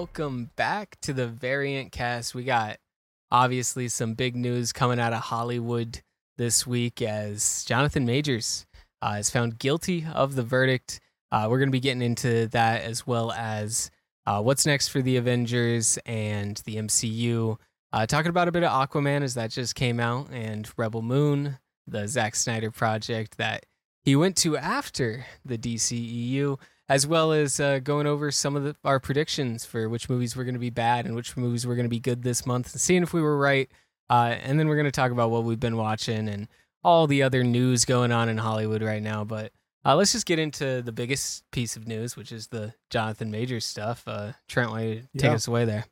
welcome back to the Variant Cast. We got obviously some big news coming out of Hollywood this week as Jonathan Majors uh, is found guilty of the verdict. Uh, we're going to be getting into that as well as uh, what's next for the Avengers and the MCU. Uh, talking about a bit of Aquaman as that just came out and Rebel Moon, the Zack Snyder project that he went to after the DCEU as well as uh, going over some of the, our predictions for which movies were going to be bad and which movies were going to be good this month, and seeing if we were right. Uh, and then we're going to talk about what we've been watching and all the other news going on in Hollywood right now. But uh, let's just get into the biggest piece of news, which is the Jonathan Majors stuff. Uh, Trent, why you take Yeah. us away there?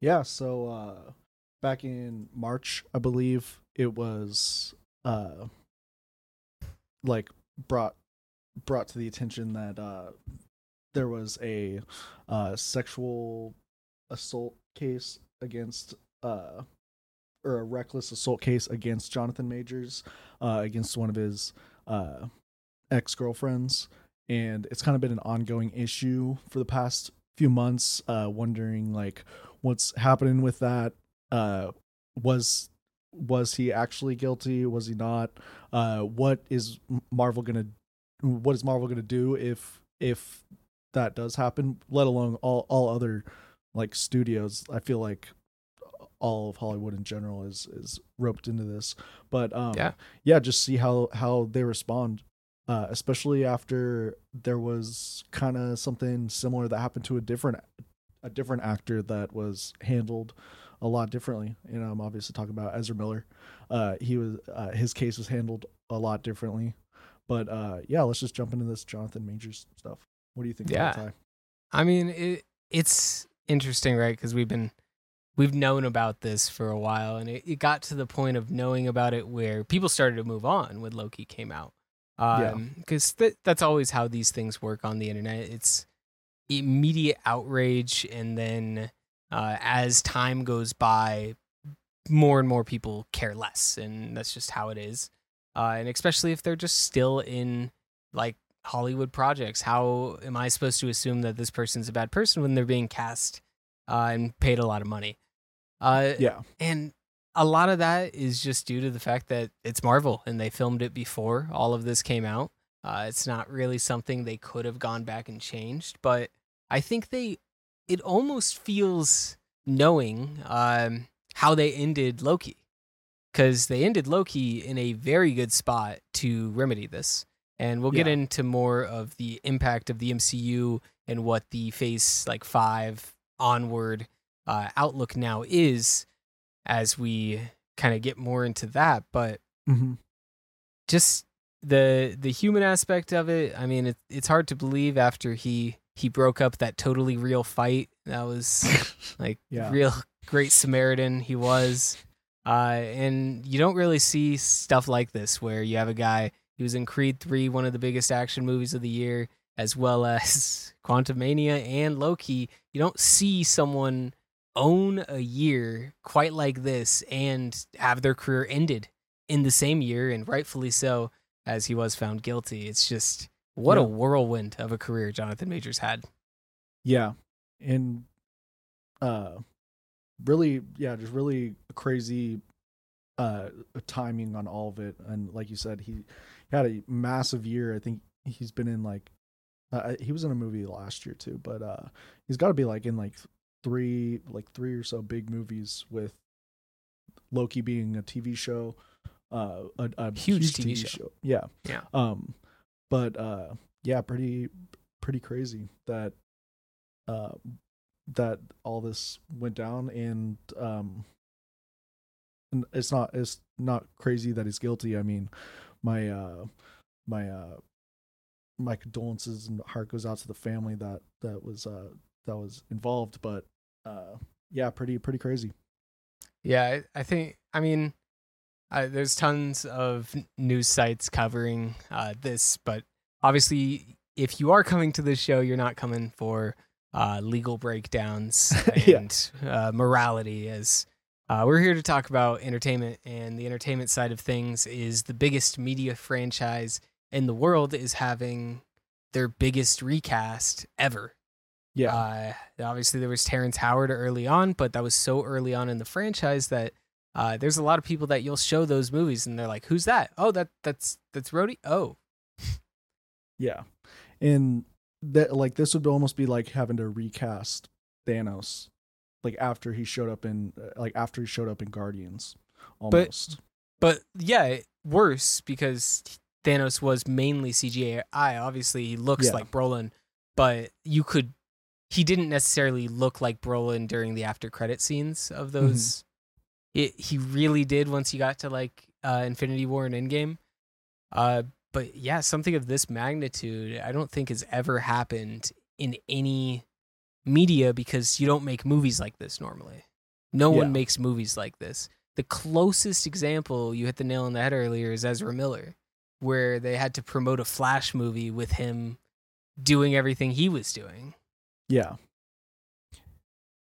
Yeah, so uh back in March, I believe it was uh like brought brought to the attention that uh there was a uh sexual assault case against uh or a reckless assault case against Jonathan Majors uh against one of his uh ex-girlfriends. And it's kind of been an ongoing issue for the past few months uh wondering like what's happening with that. Uh was was he actually guilty? Was he not? Uh what is marvel gonna what is marvel gonna do if if that does happen let alone all all other like studios i feel like all of hollywood in general is is roped into this but um Yeah. yeah just see how how they respond uh especially after there was kind of something similar that happened to a different a different actor that was handled a lot differently. You know, I'm obviously talking about Ezra Miller. Uh, he was uh, his case was handled a lot differently. But uh, yeah, let's just jump into this Jonathan Majors stuff. What do you think? Yeah. I mean, it, it's interesting, right? Because we've been we've known about this for a while, and it, it got to the point of knowing about it where people started to move on when Loki came out. Yeah. Because th- that's always how these things work on the internet. It's immediate outrage, and then uh, as time goes by, more and more people care less, and that's just how it is. Uh, and especially if they're just still in like Hollywood projects. How am I supposed to assume that this person's a bad person when they're being cast uh, and paid a lot of money? Uh, Yeah. and a lot of that is just due to the fact that it's Marvel and they filmed it before all of this came out. Uh, it's not really something they could have gone back and changed, but I think they, it almost feels knowing um, how they ended Loki. Because they ended Loki in a very good spot to remedy this. And we'll get Yeah. into more of the impact of the MCU and what the phase like five onward uh, outlook now is as we kind of get more into that. But Mm-hmm. just the the human aspect of it, I mean, it, it's hard to believe after he he broke up that totally real fight. That was like Yeah. real great Samaritan he was. Uh, and you don't really see stuff like this where you have a guy he was in Creed 3, one of the biggest action movies of the year, as well as Quantumania and Loki. You don't see someone own a year quite like this and have their career ended in the same year, and rightfully so, as he was found guilty. It's just what a whirlwind of a career Jonathan Majors had. Yeah. And uh really yeah, just really crazy uh timing on all of it and like you said he had a massive year. I think he's been in like uh, he was in a movie last year too, but uh he's got to be like in like three like three or so big movies with Loki being a TV show uh a, a Huge TV show. Yeah. Yeah. Um but uh yeah, pretty pretty crazy that uh that all this went down and um it's not it's not crazy that he's guilty. I mean, my uh my uh my condolences and heart goes out to the family that that was uh that was involved, but uh yeah, pretty pretty crazy. Yeah, I, I think. I mean, uh, there's tons of news sites covering uh, this, but obviously, if you are coming to this show, you're not coming for uh, legal breakdowns Yeah. and uh, morality. As uh, we're here to talk about entertainment, and the entertainment side of things is the biggest media franchise in the world is having their biggest recast ever. Yeah. Uh, obviously, there was Terrence Howard early on, but that was so early on in the franchise that uh, there's a lot of people that you'll show those movies and they're like, "Who's that? Oh, that that's that's Rhodey. Oh, Yeah, and that like this would almost be like having to recast Thanos, like after he showed up in uh, like after he showed up in Guardians, almost. But yeah, worse because Thanos was mainly CGI. Obviously, he looks Yeah. like Brolin, but you could. He didn't necessarily look like Brolin during the after credit scenes of Mm-hmm. those. It he really did once he got to like uh, Infinity War and Endgame. Uh, but yeah, something of this magnitude, I don't think has ever happened in any media because you don't make movies like this normally. No Yeah. one makes movies like this the closest example you hit the nail on the head earlier is Ezra Miller, where they had to promote a Flash movie with him doing everything he was doing. yeah.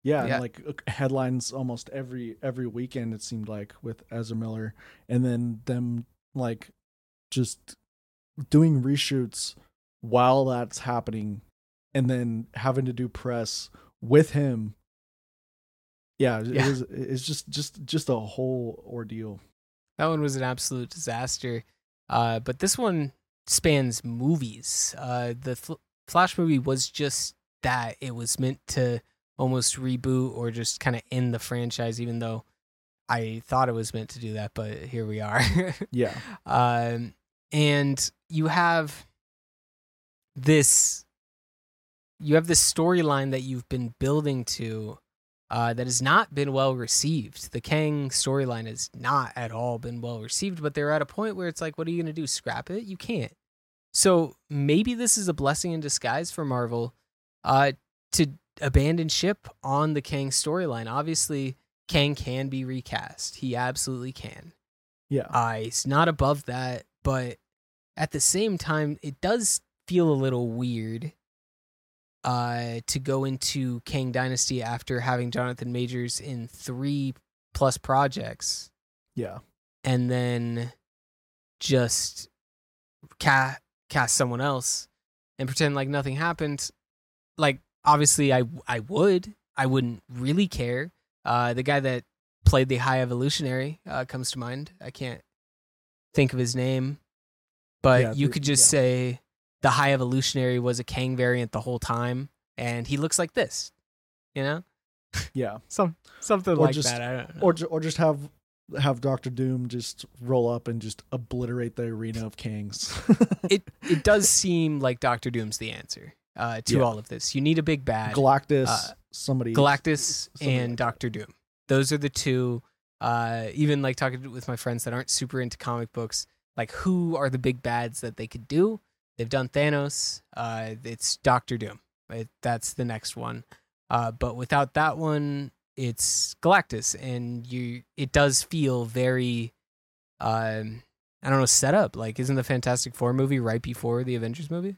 Yeah, and Yeah. like uh, headlines almost every every weekend it seemed like with Ezra Miller, and then them like just doing reshoots while that's happening, and then having to do press with him. Yeah, it was. It's just just just a whole ordeal. That one was an absolute disaster. Uh, but this one spans movies. Uh, the Fl- Flash movie was just that. It was meant to almost reboot or just kind of end the franchise, even though I thought it was meant to do that. But here we are. Yeah, um, and you have this you have this storyline that you've been building to uh, that has not been well received. The Kang storyline has not at all been well received, but they're at a point where it's like, what are you going to do? Scrap it? You can't. So maybe this is a blessing in disguise for Marvel uh, to abandon ship on the Kang storyline. Obviously, Kang can be recast. He absolutely can. yeah, Uh, it's not above that, but at the same time, it does feel a little weird uh, to go into Kang Dynasty after having Jonathan Majors in three plus projects yeah, and then just ca- cast someone else and pretend like nothing happened. Like, obviously, I, I would. I wouldn't really care. Uh, the guy that played the High Evolutionary uh, comes to mind. I can't think of his name, but Yeah, you the- could just yeah. say the High Evolutionary was a Kang variant the whole time, and he looks like this. You know, yeah. some something Or like just- that. I don't know. Or or just have have Doctor Doom just roll up and just obliterate the arena of Kangs. it it does seem like Doctor Doom's the answer uh, to Yeah. all of this. You need a big bad. Galactus, uh, somebody, Galactus something and like. Doctor Doom. Those are the two. Uh, even like talking with my friends that aren't super into comic books, like who are the big bads that they could do? They've done Thanos. Uh, it's Doctor Doom. It, that's the next one. Uh, but without that one, it's Galactus, and you. It does feel very. Um, I don't know, set up. Like, isn't the Fantastic Four movie right before the Avengers movie?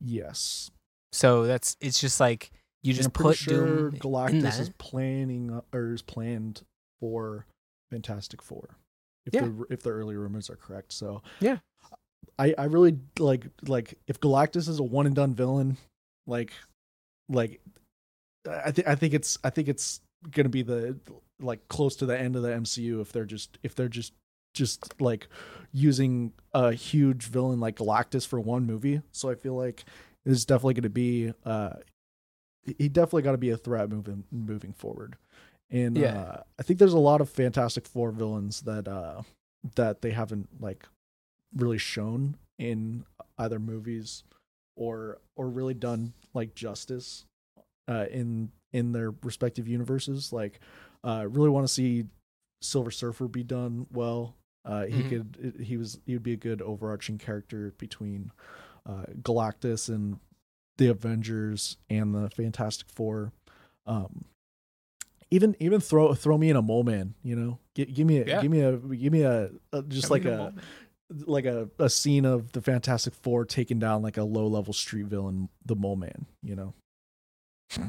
Yes, So that's it's just like you just put sure Doom Galactus is planning uh, or is planned for Fantastic Four. If Yeah. the if the early rumors are correct, so Yeah. I I really like like if Galactus is a one and done villain, like like I think I think it's I think it's gonna be the like close to the end of the MCU if they're just if they're just just like using a huge villain like Galactus for one movie. So I feel like it's definitely going to be uh he definitely got to be a threat moving moving forward. And Yeah. uh, I think there's a lot of Fantastic Four villains that uh that they haven't like really shown in either movies or or really done like justice uh in in their respective universes like uh really want to see Silver Surfer be done well uh he Mhm. could he was he would be a good overarching character between uh Galactus and the Avengers and the Fantastic Four um even even throw throw me in a mole man you know G- give me a Yeah. give me a give me a, a just like a like a, a scene of the Fantastic Four taking down like a low level street villain, the Mole Man. You know,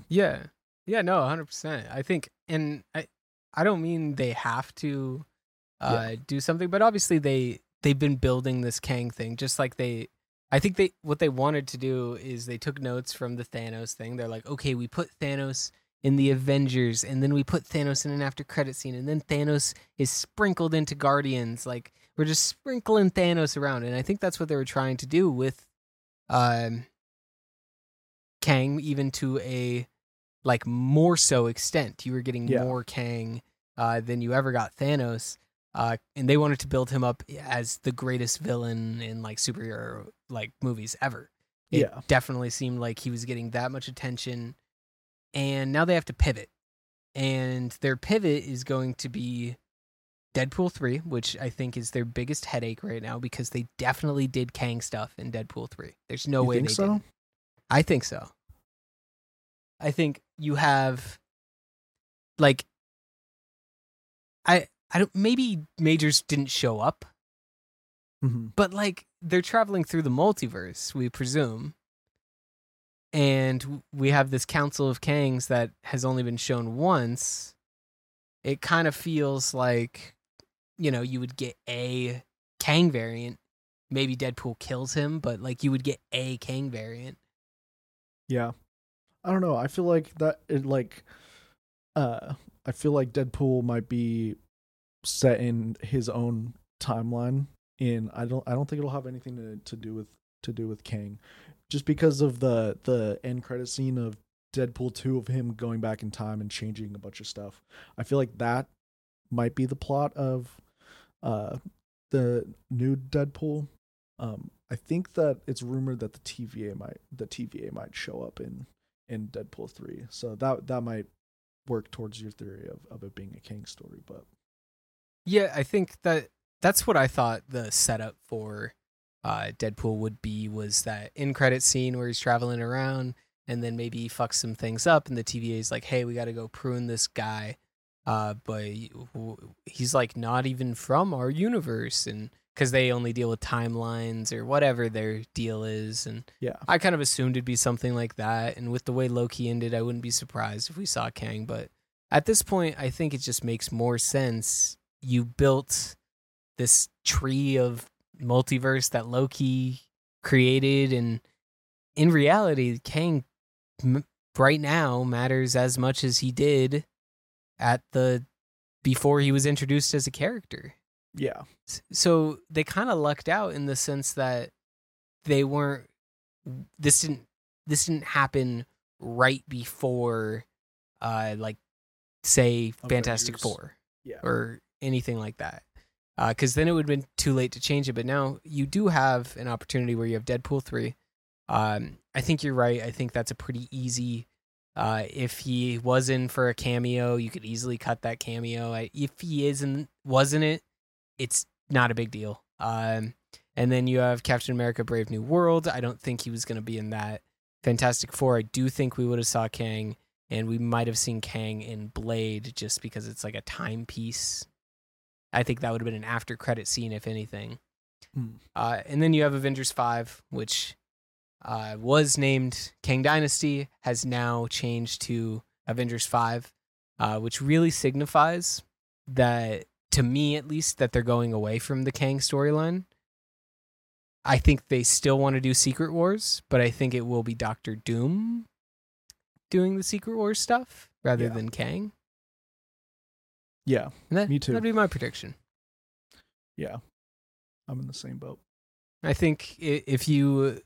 Yeah. Yeah, no, 100%. I think and I I don't mean they have to uh do something, but obviously they they've been building this Kang thing just like they I think they what they wanted to do is they took notes from the Thanos thing. They're like, okay, we put Thanos in the Avengers, and then we put Thanos in an after credit scene, and then Thanos is sprinkled into Guardians. Like we're just sprinkling Thanos around, and I think that's what they were trying to do with um, Kang, even to a like more so extent. You were getting Yeah. more Kang uh, than you ever got Thanos. Uh, and they wanted to build him up as the greatest villain in like superhero like movies ever. It Yeah. definitely seemed like he was getting that much attention, and now they have to pivot, and their pivot is going to be Deadpool three, which I think is their biggest headache right now because they definitely did Kang stuff in Deadpool three. There's no You way think they so? didn't. I think so. I think you have like I I don't maybe Majors didn't show up, Mhm. but like they're traveling through the multiverse, we presume. And we have this Council of Kangs that has only been shown once. It kind of feels like you know, you would get a Kang variant. Maybe Deadpool kills him, but like you would get a Kang variant. Yeah. I don't know. I feel like that it like uh I feel like Deadpool might be set in his own timeline in I don't I don't think it'll have anything to, to do with to do with Kang. Just because of the the end credit scene of Deadpool 2 of him going back in time and changing a bunch of stuff. I feel like that might be the plot of uh the new Deadpool. Um I think that it's rumored that the TVA might the TVA might show up in in Deadpool 3. So that that might work towards your theory of, of it being a Kang story, but Yeah, I think that that's what I thought the setup for uh, Deadpool would be was that in credit scene where he's traveling around and then maybe he fucks some things up and the TVA is like, hey, we got to go prune this guy. Uh, but he's like not even from our universe and because they only deal with timelines or whatever their deal is and yeah. I kind of assumed it'd be something like that. And with the way Loki ended, I wouldn't be surprised if we saw Kang. But at this point, I think it just makes more sense. You built this tree of multiverse that Loki created. And in reality, Kang m- right now matters as much as he did at the before he was introduced as a character. Yeah. So they kind of lucked out in the sense that they weren't this didn't this didn't happen right before uh like say Fantastic Avengers. 4 Yeah. or anything like that. Uh cuz then it would have been too late to change it, but now you do have an opportunity where you have Deadpool 3. Um I think you're right. I think that's a pretty easy uh, if he was in for a cameo, you could easily cut that cameo. I, if he isn't, wasn't it, it's not a big deal. Um, and then you have Captain America: Brave New World. I don't think he was going to be in that. Fantastic Four. I do think we would have saw Kang, and we might have seen Kang in Blade just because it's like a timepiece. I think that would have been an after credit scene, if anything. Hmm. Uh, and then you have Avengers Five, which uh, was named Kang Dynasty, has now changed to Avengers Five, uh, which really signifies that, to me at least, that they're going away from the Kang storyline. I think they still want to do Secret Wars, but I think it will be Doctor Doom doing the Secret Wars stuff rather Yeah. than Kang. Yeah. And that, Me too. That'd be my prediction. Yeah. I'm in the same boat. I think if you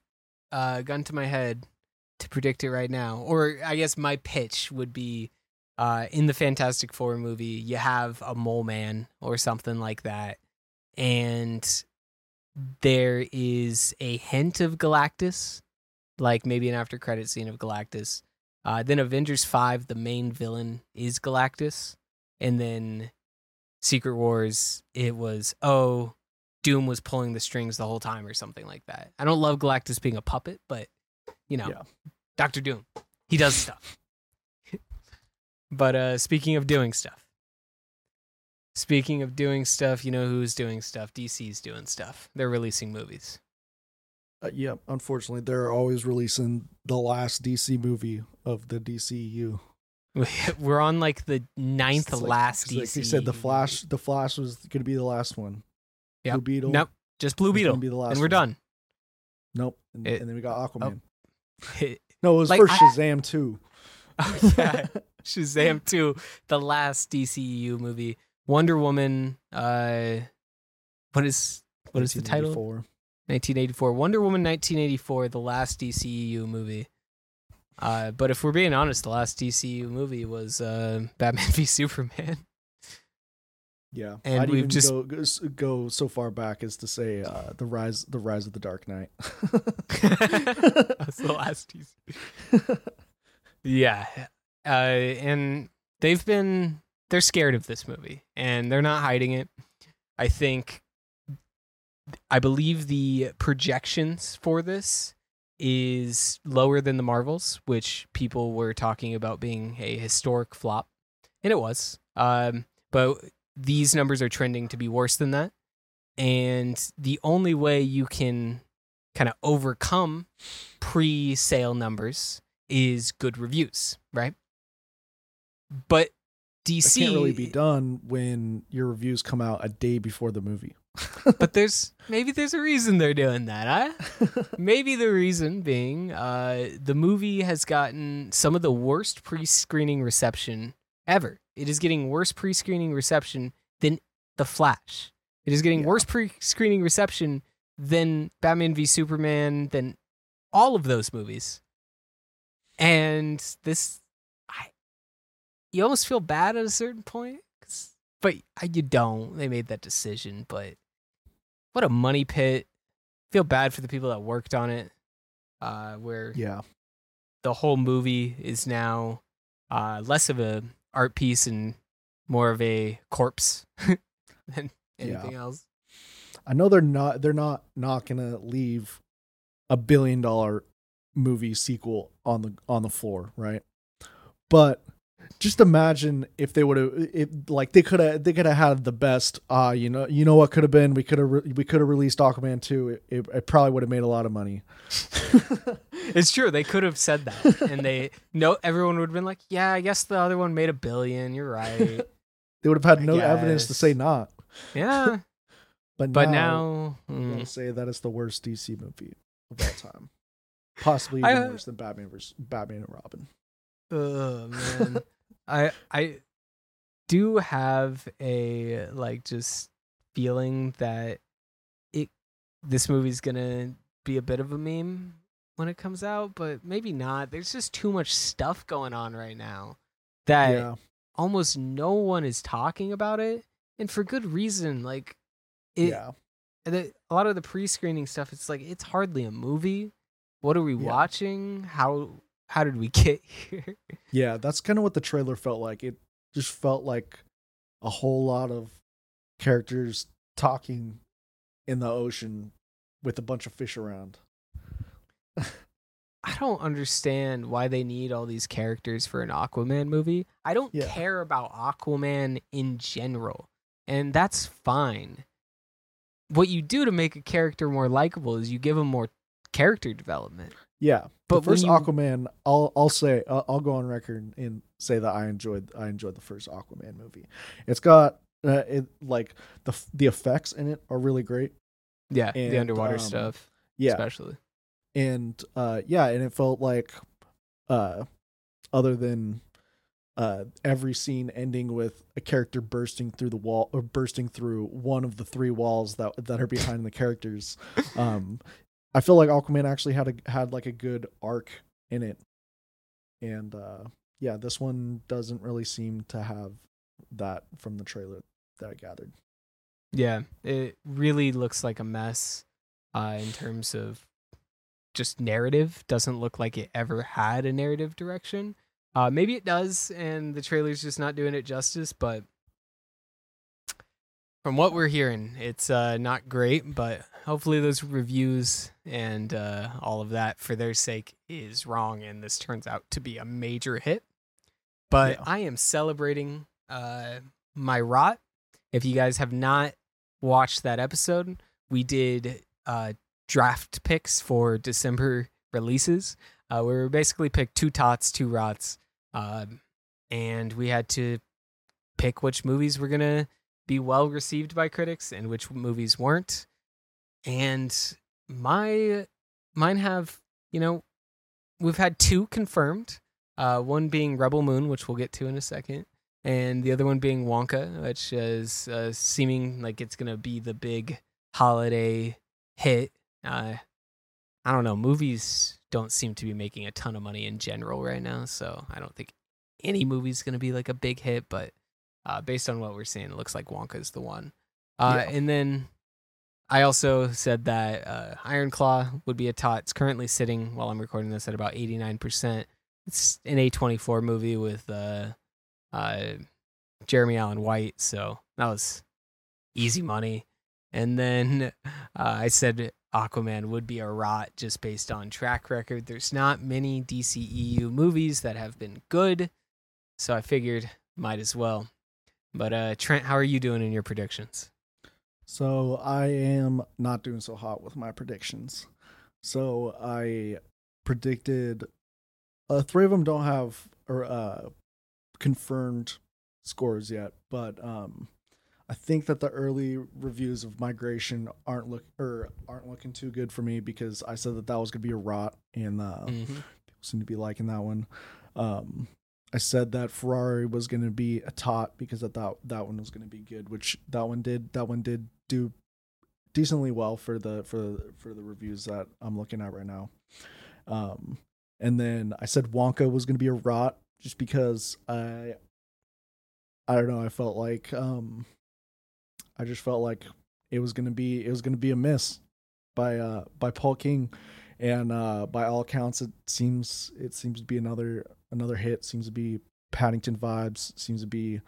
uh, gun to my head to predict it right now, or I guess my pitch would be uh, in the Fantastic Four movie, you have a mole man or something like that, and there is a hint of Galactus, like maybe an after credit scene of Galactus. Uh, then Avengers 5, the main villain is Galactus. And then Secret Wars, it was, oh, Doom was pulling the strings the whole time or something like that. I don't love Galactus being a puppet, but you know, Yeah. Doctor Doom, he does stuff. but uh speaking of doing stuff. Speaking of doing stuff, you know who's doing stuff? DC's doing stuff. They're releasing movies. Uh, yeah, unfortunately, they're always releasing the last DC movie of the DCU. We're on like the ninth like- last DC. like they said the. Flash. The Flash was going to be the last one. Blue Beetle. Nope, just Blue Beetle, be the last and we're one. done. Nope. And, It- and then we got Aquaman. It- No, it was Like, first I- Shazam too. oh, yeah, Shazam 2, the last DCEU movie. Wonder Woman, uh, what is what is the title? 1984. 1984. Wonder Woman 1984, the last DCEU movie. Uh, but if we're being honest, the last DCEU movie was uh, Batman v Superman. Yeah, And I'd we've even just- go, go so far back as to say uh, the rise, the rise of the Dark Knight. That's the last DC. Yeah. Uh, and they've been, they're scared of this movie and they're not hiding it. I think, I believe the projections for this is lower than the Marvels, which people were talking about being a historic flop. And it was. Um, but these numbers are trending to be worse than that. And the only way you can kind of overcome pre sale numbers is good reviews, right? But It DC can't really be done when your reviews come out a day before the movie. But there's maybe there's a reason they're doing that, huh? maybe the reason being uh the movie has gotten some of the worst pre-screening reception ever. It is getting worse pre-screening reception than The Flash. It is getting Yeah. worse pre-screening reception than Batman v Superman, than all of those movies. And this, I, you almost feel bad at a certain point, but you don't. They made that decision, but what a money pit. Feel bad for the people that worked on it, uh, where yeah, the whole movie is now uh, less of a art piece and more of a corpse than anything else. I know they're not. They're not not gonna leave a billion dollar movie sequel on the on the floor, right? But just imagine if they would have like they could have they could have had the best uh you know you know what could have been? We could have re- we could have released Aquaman 2 it, it, it probably would have made a lot of money. It's true. They could have said that, and they no. Everyone would have been like, "Yeah, I guess the other one made a billion. You're right." they would have had I no evidence to say not. Yeah, but but now, now, mm, gonna say that it's the worst DC movie of all time. Possibly even uh, worse than Batman versus Batman and Robin. Oh man, I I do have a like just feeling that it this movie's gonna be a bit of a meme when it comes out, but maybe not. There's just too much stuff going on right now that yeah almost no one is talking about it, and for good reason. Like it, yeah the, a lot of the pre-screening stuff. It's like it's hardly a movie. What are we Yeah. watching? How how did we get here? Yeah, that's kind of what the trailer felt like. It just felt like a whole lot of characters talking in the ocean with a bunch of fish around. I don't understand why they need all these characters for an Aquaman movie. I don't Yeah. care about Aquaman in general, and that's fine. What you do to make a character more likable is you give him more character development. Yeah, But the first you- Aquaman, I'll I'll say I'll, I'll go on record and say that I enjoyed I enjoyed the first Aquaman movie. It's got uh, it like the the effects in it are really great. Yeah, the underwater um, stuff, Yeah, especially. and uh yeah and it felt like uh other than uh every scene ending with a character bursting through the wall or bursting through one of the three walls that that are behind the characters um i feel like aquaman actually had a had like a good arc in it and uh yeah this one doesn't really seem to have that from the trailer that i gathered Yeah, it really looks like a mess uh, in terms of just narrative. Doesn't look like it ever had a narrative direction. Uh, maybe it does, and the trailer's just not doing it justice. But from what we're hearing, it's uh, not great. But hopefully, those reviews and uh, all of that, for their sake, is wrong, and this turns out to be a major hit. But Yeah. I am celebrating uh, my rot. If you guys have not watched that episode, we did uh, draft picks for December releases. Uh, we basically picked two tots, two rots, um, and we had to pick which movies were gonna be well received by critics and which movies weren't. And my mine have, you know, we've had two confirmed. Uh, one being Rebel Moon, which we'll get to in a second, and the other one being Wonka, which is uh, seeming like it's gonna be the big holiday hit. Uh, I don't know. Movies don't seem to be making a ton of money in general right now, so I don't think any movie's gonna be like a big hit. But uh, based on what we're seeing, it looks like Wonka's the one. Uh, Yeah. And then I also said that uh, Iron Claw would be a tot. It's currently sitting while I'm recording this at about 89%. It's an A24 movie with uh, uh, Jeremy Allen White, so that was easy money. And then uh, I said Aquaman would be a rot just based on track record. There's not many DCEU movies that have been good, so I figured might as well. But uh, Trent, how are you doing in your predictions? So I am not doing so hot with my predictions. So I predicted uh, three of them don't have or uh, confirmed scores yet, but um, I think that the early reviews of Migration aren't look or aren't looking too good for me because I said that that was gonna be a rot and uh, Mhm. people seem to be liking that one. Um, I said that Ferrari was going to be a tot because I thought that one was going to be good, which that one did. That one did do decently well for the for for the reviews that I'm looking at right now. Um, and then I said Wonka was going to be a rot just because I I don't know. I felt like um, I just felt like it was going to be it was going to be a miss by uh by Paul King and uh, by all accounts, it seems it seems to be another another hit. Seems to be Paddington vibes. Seems to be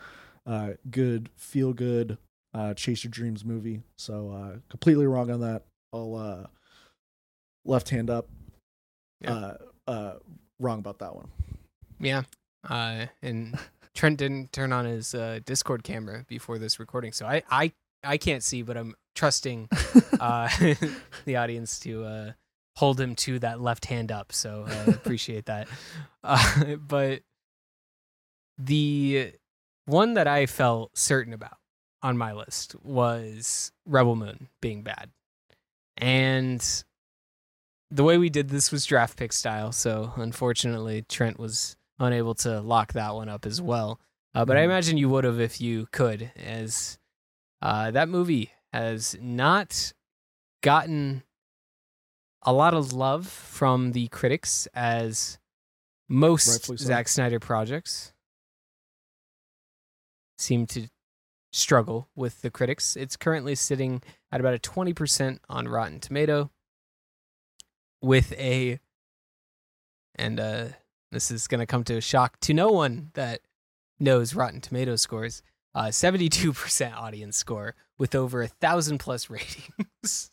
uh, good, feel good, uh, chase your dreams movie. So uh, completely wrong on that. I'll uh, left hand up. Yeah. Uh, uh, wrong about that one. Yeah. Uh, and Trent didn't turn on his uh, Discord camera before this recording, so I, I, I can't see, but I'm trusting uh, the audience to uh, hold him to that left hand up. So I appreciate that. Uh, but the one that I felt certain about on my list was Rebel Moon being bad. And the way we did this was draft pick style. So unfortunately, Trent was unable to lock that one up as well. Uh, but I Mhm. imagine you would have if you could, as uh, that movie has not gotten a lot of love from the critics as most Rightfully so. Zack Snyder projects seem to struggle with the critics. It's currently sitting at about a 20% on Rotten Tomato with a and uh this is going to come to a shock to no one that knows Rotten Tomato scores. Uh 72% audience score with over a 1000 plus ratings.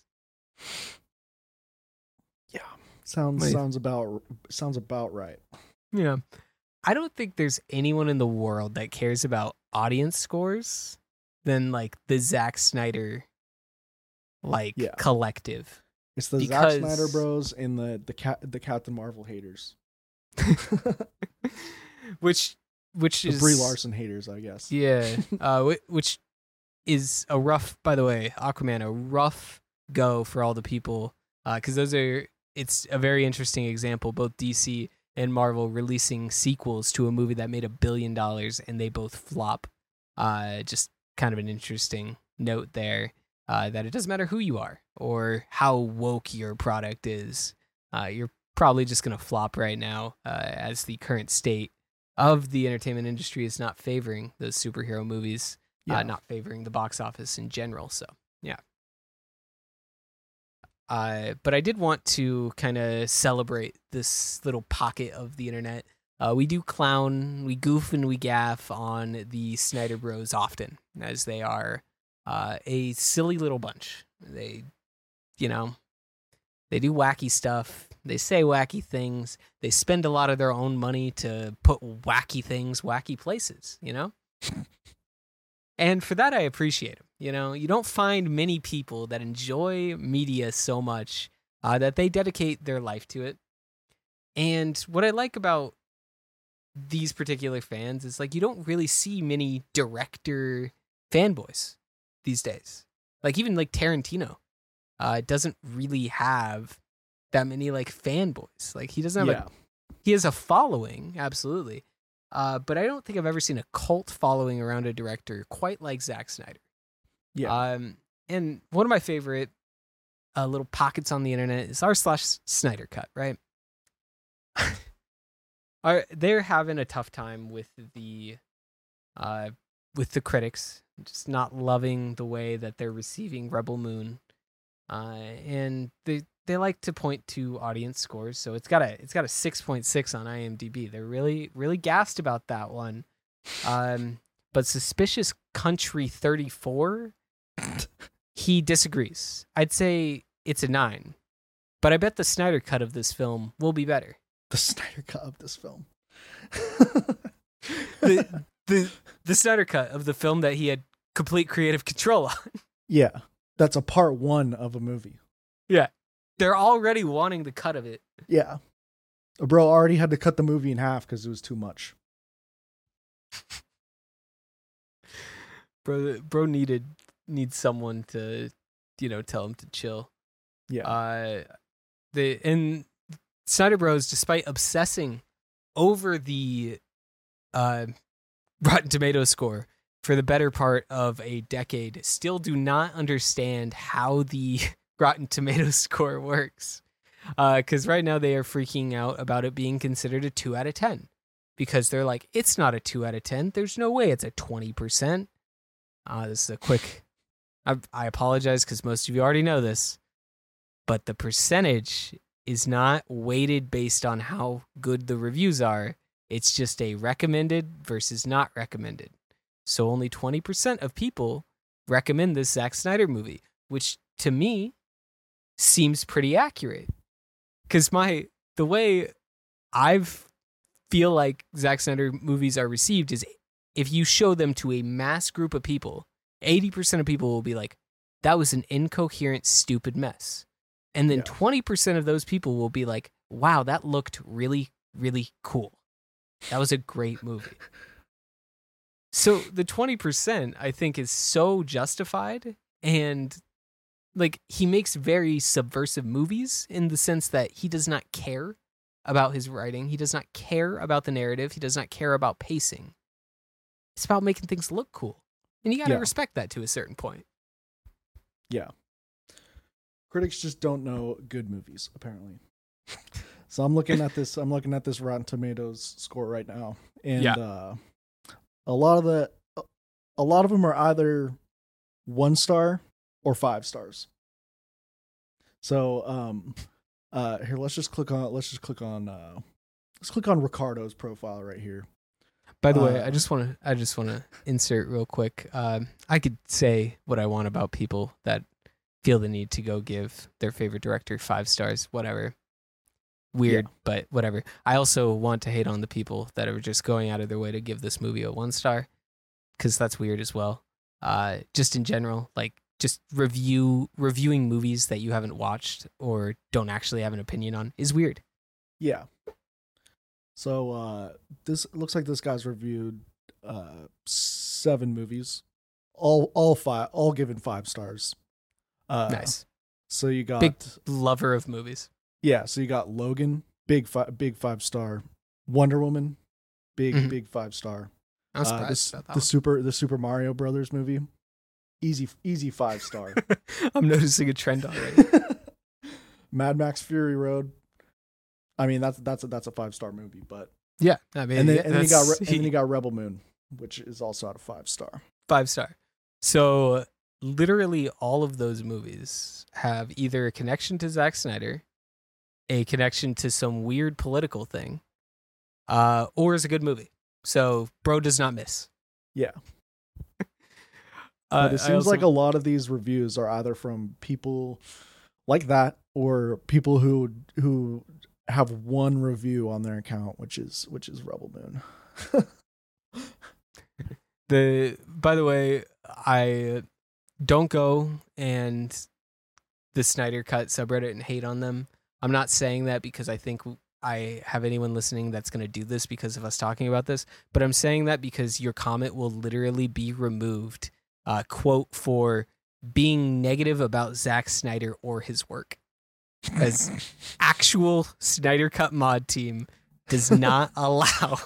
Yeah, sounds Wait. sounds about sounds about right. Yeah. I don't think there's anyone in the world that cares about audience scores than like the Zack Snyder like Yeah. collective. It's the Because- Zack Snyder Bros and the the cat the Captain Marvel haters, which which the is Brie Larson haters, I guess. Yeah. uh which is a rough by the way, Aquaman a rough go for all the people uh cuz those are it's a very interesting example both DC and Marvel releasing sequels to a movie that made a billion dollars and they both flop. Uh just kind of an interesting note there uh that it doesn't matter who you are or how woke your product is. Uh you're probably just going to flop right now uh, as the current state of the entertainment industry is not favoring those superhero movies, Yeah. uh, not favoring the box office in general. So, yeah. Uh, but I did want to kind of celebrate this little pocket of the internet. Uh, we do clown, we goof, and we gaff on the Snyder Bros often, as they are uh, a silly little bunch. They, you know, they do wacky stuff. They say wacky things. They spend a lot of their own money to put wacky things wacky places, you know? and for that, I appreciate them. You know, you don't find many people that enjoy media so much uh, that they dedicate their life to it. And what I like about these particular fans is like you don't really see many director fanboys these days. Like even like Tarantino uh, doesn't really have that many like fanboys. Like he doesn't have yeah. a he has a following, absolutely. Uh, but I don't think I've ever seen a cult following around a director quite like Zack Snyder. Yeah. Um, and one of my favorite uh, little pockets on the internet is r slash Snyder cut, right? are they're having a tough time with the uh with the critics just not loving the way that they're receiving Rebel Moon. Uh and they they like to point to audience scores, so it's got a it's got a 6.6 on IMDb. They're really really gassed about that one. Um but Suspicious Country 34 he disagrees. I'd say it's a 9. But I bet the Snyder cut of this film will be better. The Snyder cut of this film. the the the Snyder cut of the film that he had complete creative control on. yeah. That's a part one of a movie. Yeah, they're already wanting the cut of it. Yeah. Bro already had to cut the movie in half because it was too much. Bro bro needed needs someone to you know tell him to chill. Yeah. Uh the and Snyder Bros despite obsessing over the uh Rotten Tomato score for the better part of a decade still do not understand how the Rotten Tomato score works. Uh cuz right now they are freaking out about it being considered a 2 out of 10 because they're like it's not a 2 out of 10. There's no way it's a 20%. Uh this is a quick I, I apologize cuz most of you already know this. But the percentage is not weighted based on how good the reviews are. It's just a recommended versus not recommended. So only 20% of people recommend this Zack Snyder movie, which to me seems pretty accurate. Cuz my the way I feel like Zack Snyder movies are received is if you show them to a mass group of people, 80% of people will be like that was an incoherent stupid mess. And then Yeah. 20% of those people will be like, wow, that looked really, really cool. That was a great movie. So the 20% I think is so justified and like he makes very subversive movies in the sense that he does not care about his writing. He does not care about the narrative. He does not care about pacing. It's about making things look cool. And you got to Yeah. respect that to a certain point. Yeah. Critics just don't know good movies, apparently. so I'm looking at this I'm looking at this Rotten Tomatoes score right now. And Yeah. uh a lot of the a lot of them are either one star or five stars. So um uh here let's just click on let's just click on uh let's click on Ricardo's profile right here. By the way, Uh, I just want to I just want to insert real quick. Um, I could say what I want about people that feel the need to go give their favorite director five stars, whatever. Weird, but whatever. I also want to hate on the people that are just going out of their way to give this movie a one star, because that's weird as well. Uh, just in general, like just review reviewing movies that you haven't watched or don't actually have an opinion on is weird. Yeah. So uh this looks like this guy's reviewed uh seven movies. All all five all given five stars. Uh nice, So you got Big- lover of movies. yeah, so you got Logan, big five big five star. Wonder Woman, big Mhm. big five star. I'm Uh, surprised this, about that. the one. super the Super Mario Brothers movie. Easy easy five star. I'm noticing a trend already. Mad Max Fury Road. I mean that's that's a, that's a five star movie, but Yeah, I mean, and then and then you got and then you got Rebel Moon, which is also out of five star. five star. So literally all of those movies have either a connection to Zack Snyder, a connection to some weird political thing, uh, or is a good movie. So bro does not miss. Yeah. Uh, But it seems also- like a lot of these reviews are either from people like that or people who who have one review on their account, which is which is Rebel Moon. the by the way i don't go and the snyder cut subreddit and hate on them i'm not saying that because i think i have anyone listening that's going to do this because of us talking about this but i'm saying that because your comment will literally be removed uh, quote for being negative about Zack Snyder or his work as actual Snyder Cut mod team does not allow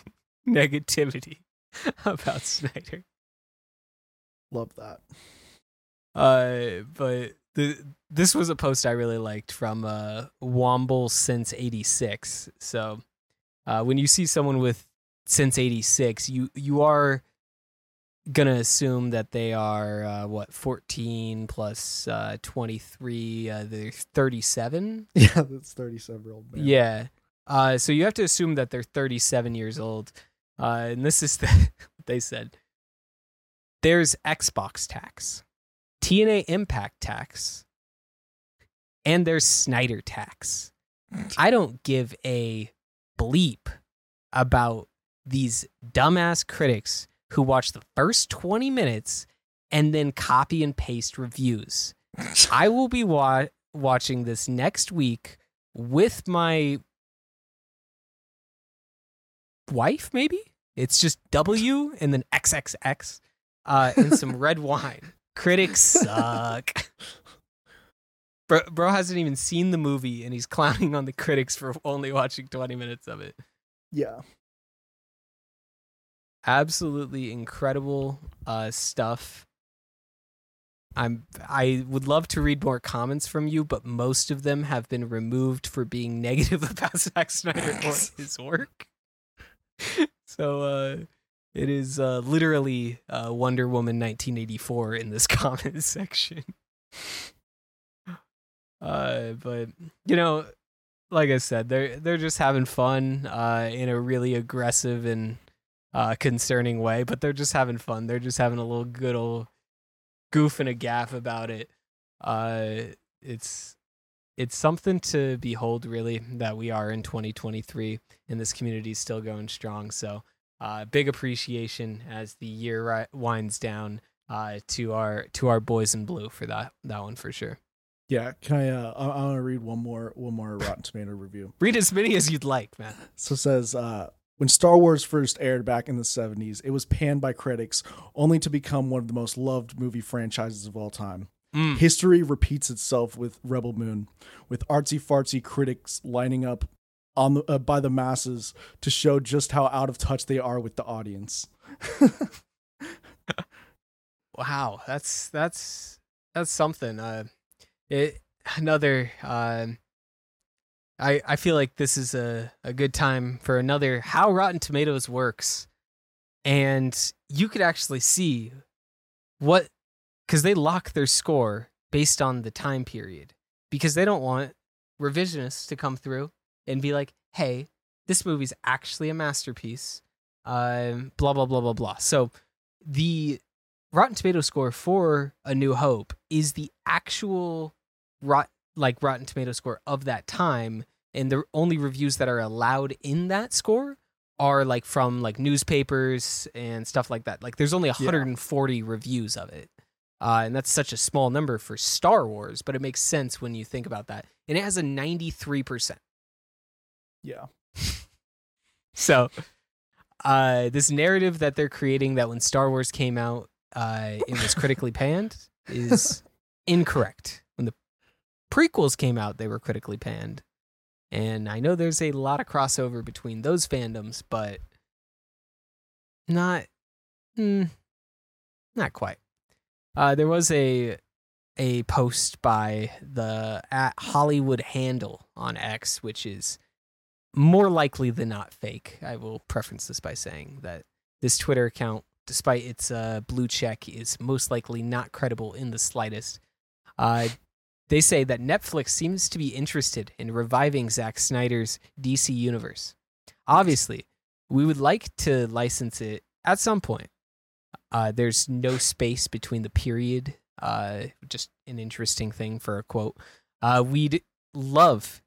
negativity about Snyder. Love that. Uh, but the this was a post I really liked from uh Womble since '86. So, uh, when you see someone with since '86, you you are gonna assume that they are uh, what 14 plus uh, 23. Uh, they're 37. Yeah, that's thirty-seven year old man. Yeah. Uh, so you have to assume that they're 37 years old. Uh, and this is the, what they said. There's Xbox tax, TNA Impact tax, and there's Snyder tax. I don't give a bleep about these dumbass critics who watch the first 20 minutes and then copy and paste reviews. I will be wa- watching this next week with my wife, maybe. It's just W and then XXX uh, and some red wine. Critics suck. Bro, bro hasn't even seen the movie and he's clowning on the critics for only watching 20 minutes of it. Yeah. Absolutely incredible uh, stuff. I'm I would love to read more comments from you, but most of them have been removed for being negative about Zack Snyder or his work. So uh it is uh literally uh Wonder Woman 1984 in this comment section. Uh but you know, like I said, they're they're just having fun uh in a really aggressive and uh concerning way, but they're just having fun. They're just having a little good old goof and a gaff about it. Uh, it's it's something to behold, really, that we are in 2023 and this community is still going strong. So, uh, big appreciation as the year ri- winds down uh, to our to our boys in blue for that that one for sure. Yeah. Can I? Uh, I, I want to read one more one more Rotten Tomato review. Read as many as you'd like, man. So it says uh, when Star Wars first aired back in the 70s, it was panned by critics only to become one of the most loved movie franchises of all time. Mm. History repeats itself with Rebel Moon, with artsy fartsy critics lining up on the, uh, by the masses to show just how out of touch they are with the audience. Wow, that's that's that's something. Uh, it another. Um, I I feel like this is a a good time for another how Rotten Tomatoes works, and you could actually see what because they lock their score based on the time period because they don't want revisionists to come through and be like, hey, this movie's actually a masterpiece. Um, blah blah blah blah blah. So the Rotten Tomato score for A New Hope is the actual rot like Rotten Tomato score of that time, and the only reviews that are allowed in that score are like from like newspapers and stuff like that. Like there's only 140 reviews of it. Uh, and that's such a small number for Star Wars, but it makes sense when you think about that. And it has a 93%. Yeah. So, uh, this narrative that they're creating that when Star Wars came out, uh, it was critically panned is incorrect. When the prequels came out, they were critically panned. And I know there's a lot of crossover between those fandoms, but not, mm, not quite. Uh, there was a a post by the at Hollywood Handle on X, which is more likely than not fake. I will preference this by saying that this Twitter account, despite its uh, blue check, is most likely not credible in the slightest. Uh, they say that Netflix seems to be interested in reviving Zack Snyder's DC universe. Obviously, we would like to license it at some point. Uh, there's no space between the period. Uh, just an interesting thing for a quote. Uh, we'd love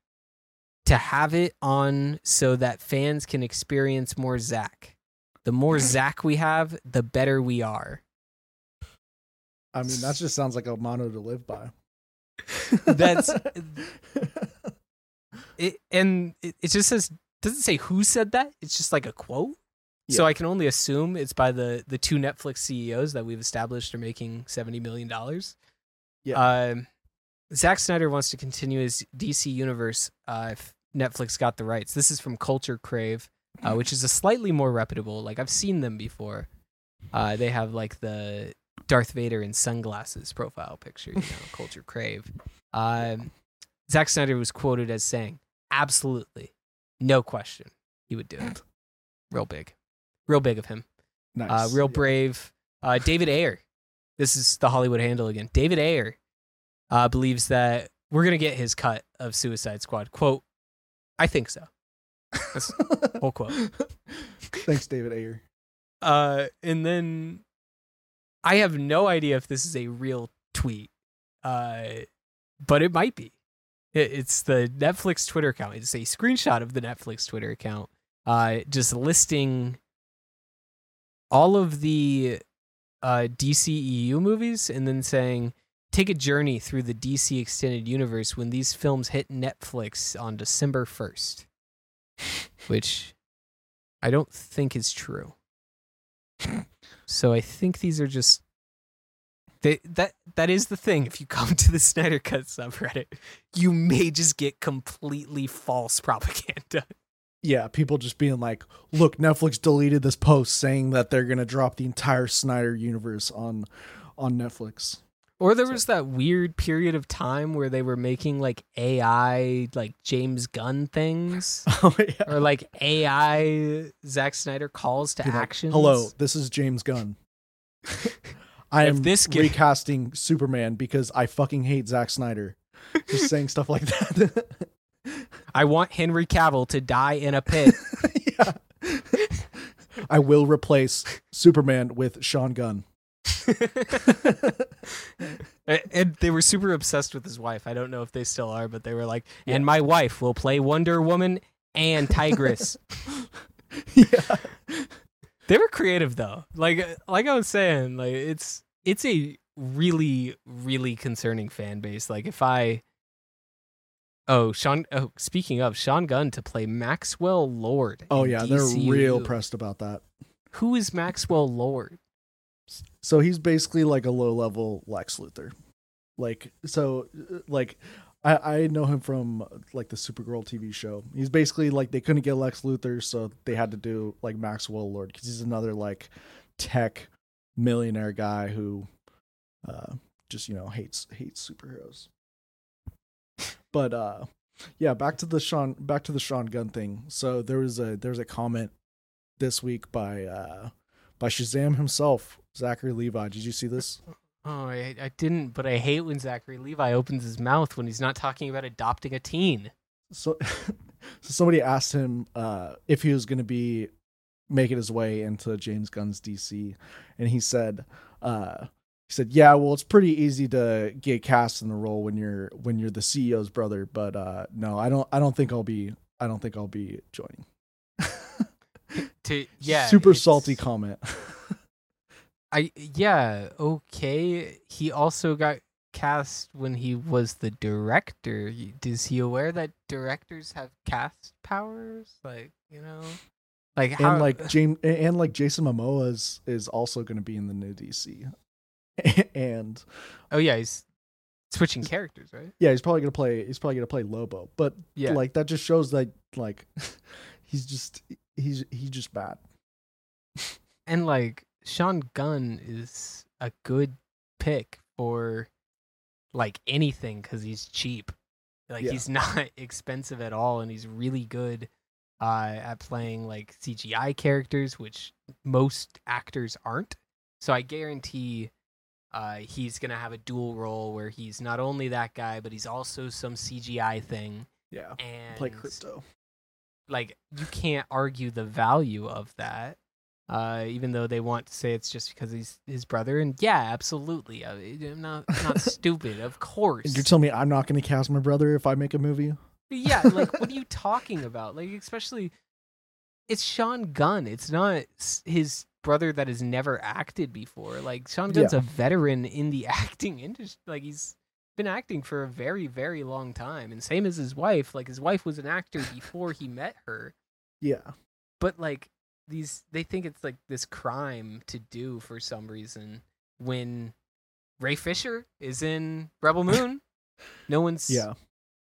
to have it on so that fans can experience more Zach. The more Zach we have, the better we are. I mean, that just sounds like a motto to live by. That's it, and it, it just says doesn't say who said that. It's just like a quote. So I can only assume it's by the the two Netflix CEOs that we've established are making seventy million dollars. Yeah. Um, Zack Snyder wants to continue his DC universe uh, if Netflix got the rights. This is from Culture Crave, uh, which is a slightly more reputable. Like I've seen them before. Uh, they have like the Darth Vader in sunglasses profile picture. You know, Culture Crave. Um, Zack Snyder was quoted as saying, "Absolutely, no question, he would do it. Real big, real big of him. Nice. Uh, real Yeah. brave. Uh, David Ayer. This is the Hollywood handle again. David Ayer uh, believes that we're gonna get his cut of Suicide Squad. Quote, I think so. That's whole quote. Thanks, David Ayer. Uh, and then I have no idea if this is a real tweet, uh, but it might be. It, it's the Netflix Twitter account. It's a screenshot of the Netflix Twitter account, uh, just listing all of the uh, DCEU movies and then saying, take a journey through the DC extended universe when these films hit Netflix on December 1st, which I don't think is true. So I think these are just they, that that is the thing. If you come to the Snyder Cut subreddit, you may just get completely false propaganda. Yeah, people just being like, "Look, Netflix deleted this post saying that they're gonna drop the entire Snyder universe on on Netflix." Or there was that weird period of time where they were making like AI like James Gunn things. Oh yeah. or like AI Zack Snyder calls to Be like, action. Hello, this is James Gunn. I am this guy- recasting Superman because I fucking hate Zack Snyder. Just saying stuff like that. I want Henry Cavill to die in a pit. yeah. I will replace Superman with Sean Gunn. And they were super obsessed with his wife. I don't know if they still are, but they were like, and my wife will play Wonder Woman and Tigress. yeah. they were creative though. Like like I was saying, like it's it's a really really concerning fan base. Like if I Oh, Sean oh, speaking of Sean Gunn to play Maxwell Lord. Oh yeah, they're real pressed about that. Who is Maxwell Lord? So he's basically like a low level Lex Luthor. Like so uh, like I, I know him from like the Supergirl TV show. He's basically like they couldn't get Lex Luthor, so they had to do like Maxwell Lord because he's another like tech millionaire guy who uh just you know hates hates superheroes. But uh yeah, back to the Sean back to the Sean Gunn thing. So there was a there was a comment this week by uh by Shazam himself, Zachary Levi. Did you see this? Oh, I, I didn't, but I hate when Zachary Levi opens his mouth when he's not talking about adopting a teen. So, so somebody asked him uh, if he was going to be making his way into James Gunn's DC, and he said, uh, he said, "Yeah, well, it's pretty easy to get cast in the role when you're when you're the CEO's brother, but uh, no, I don't. I don't think I'll be. I don't think I'll be joining." To yeah, super salty comment. I yeah okay. He also got cast when he was the director. Is he aware that directors have cast powers? Like you know, like how and like James and like Jason Momoa is is also going to be in the new DC, and oh yeah, he's switching characters, right? yeah, he's probably gonna play. He's probably gonna play Lobo, but Yeah, like that just shows that like he's just he's he's just bad. and like Sean Gunn is a good pick for like anything because he's cheap. Like Yeah. he's not expensive at all, and he's really good uh, at playing like CGI characters, which most actors aren't. So I guarantee uh, he's gonna have a dual role where he's not only that guy, but he's also some CGI thing. Yeah, And play Krypto. Like you can't argue the value of that uh even though they want to say it's just because he's his brother and yeah absolutely uh, i'm not not stupid of course And you're telling me I'm not going to cast my brother if I make a movie? yeah like what are you talking about like especially it's sean gunn it's not his brother that has never acted before like sean gunn's Yeah. a veteran in the acting industry like he's been acting for a very very long time and same as his wife like his wife was an actor before he met her Yeah, but like these they think it's like this crime to do for some reason when Ray Fisher is in Rebel Moon No one's Yeah.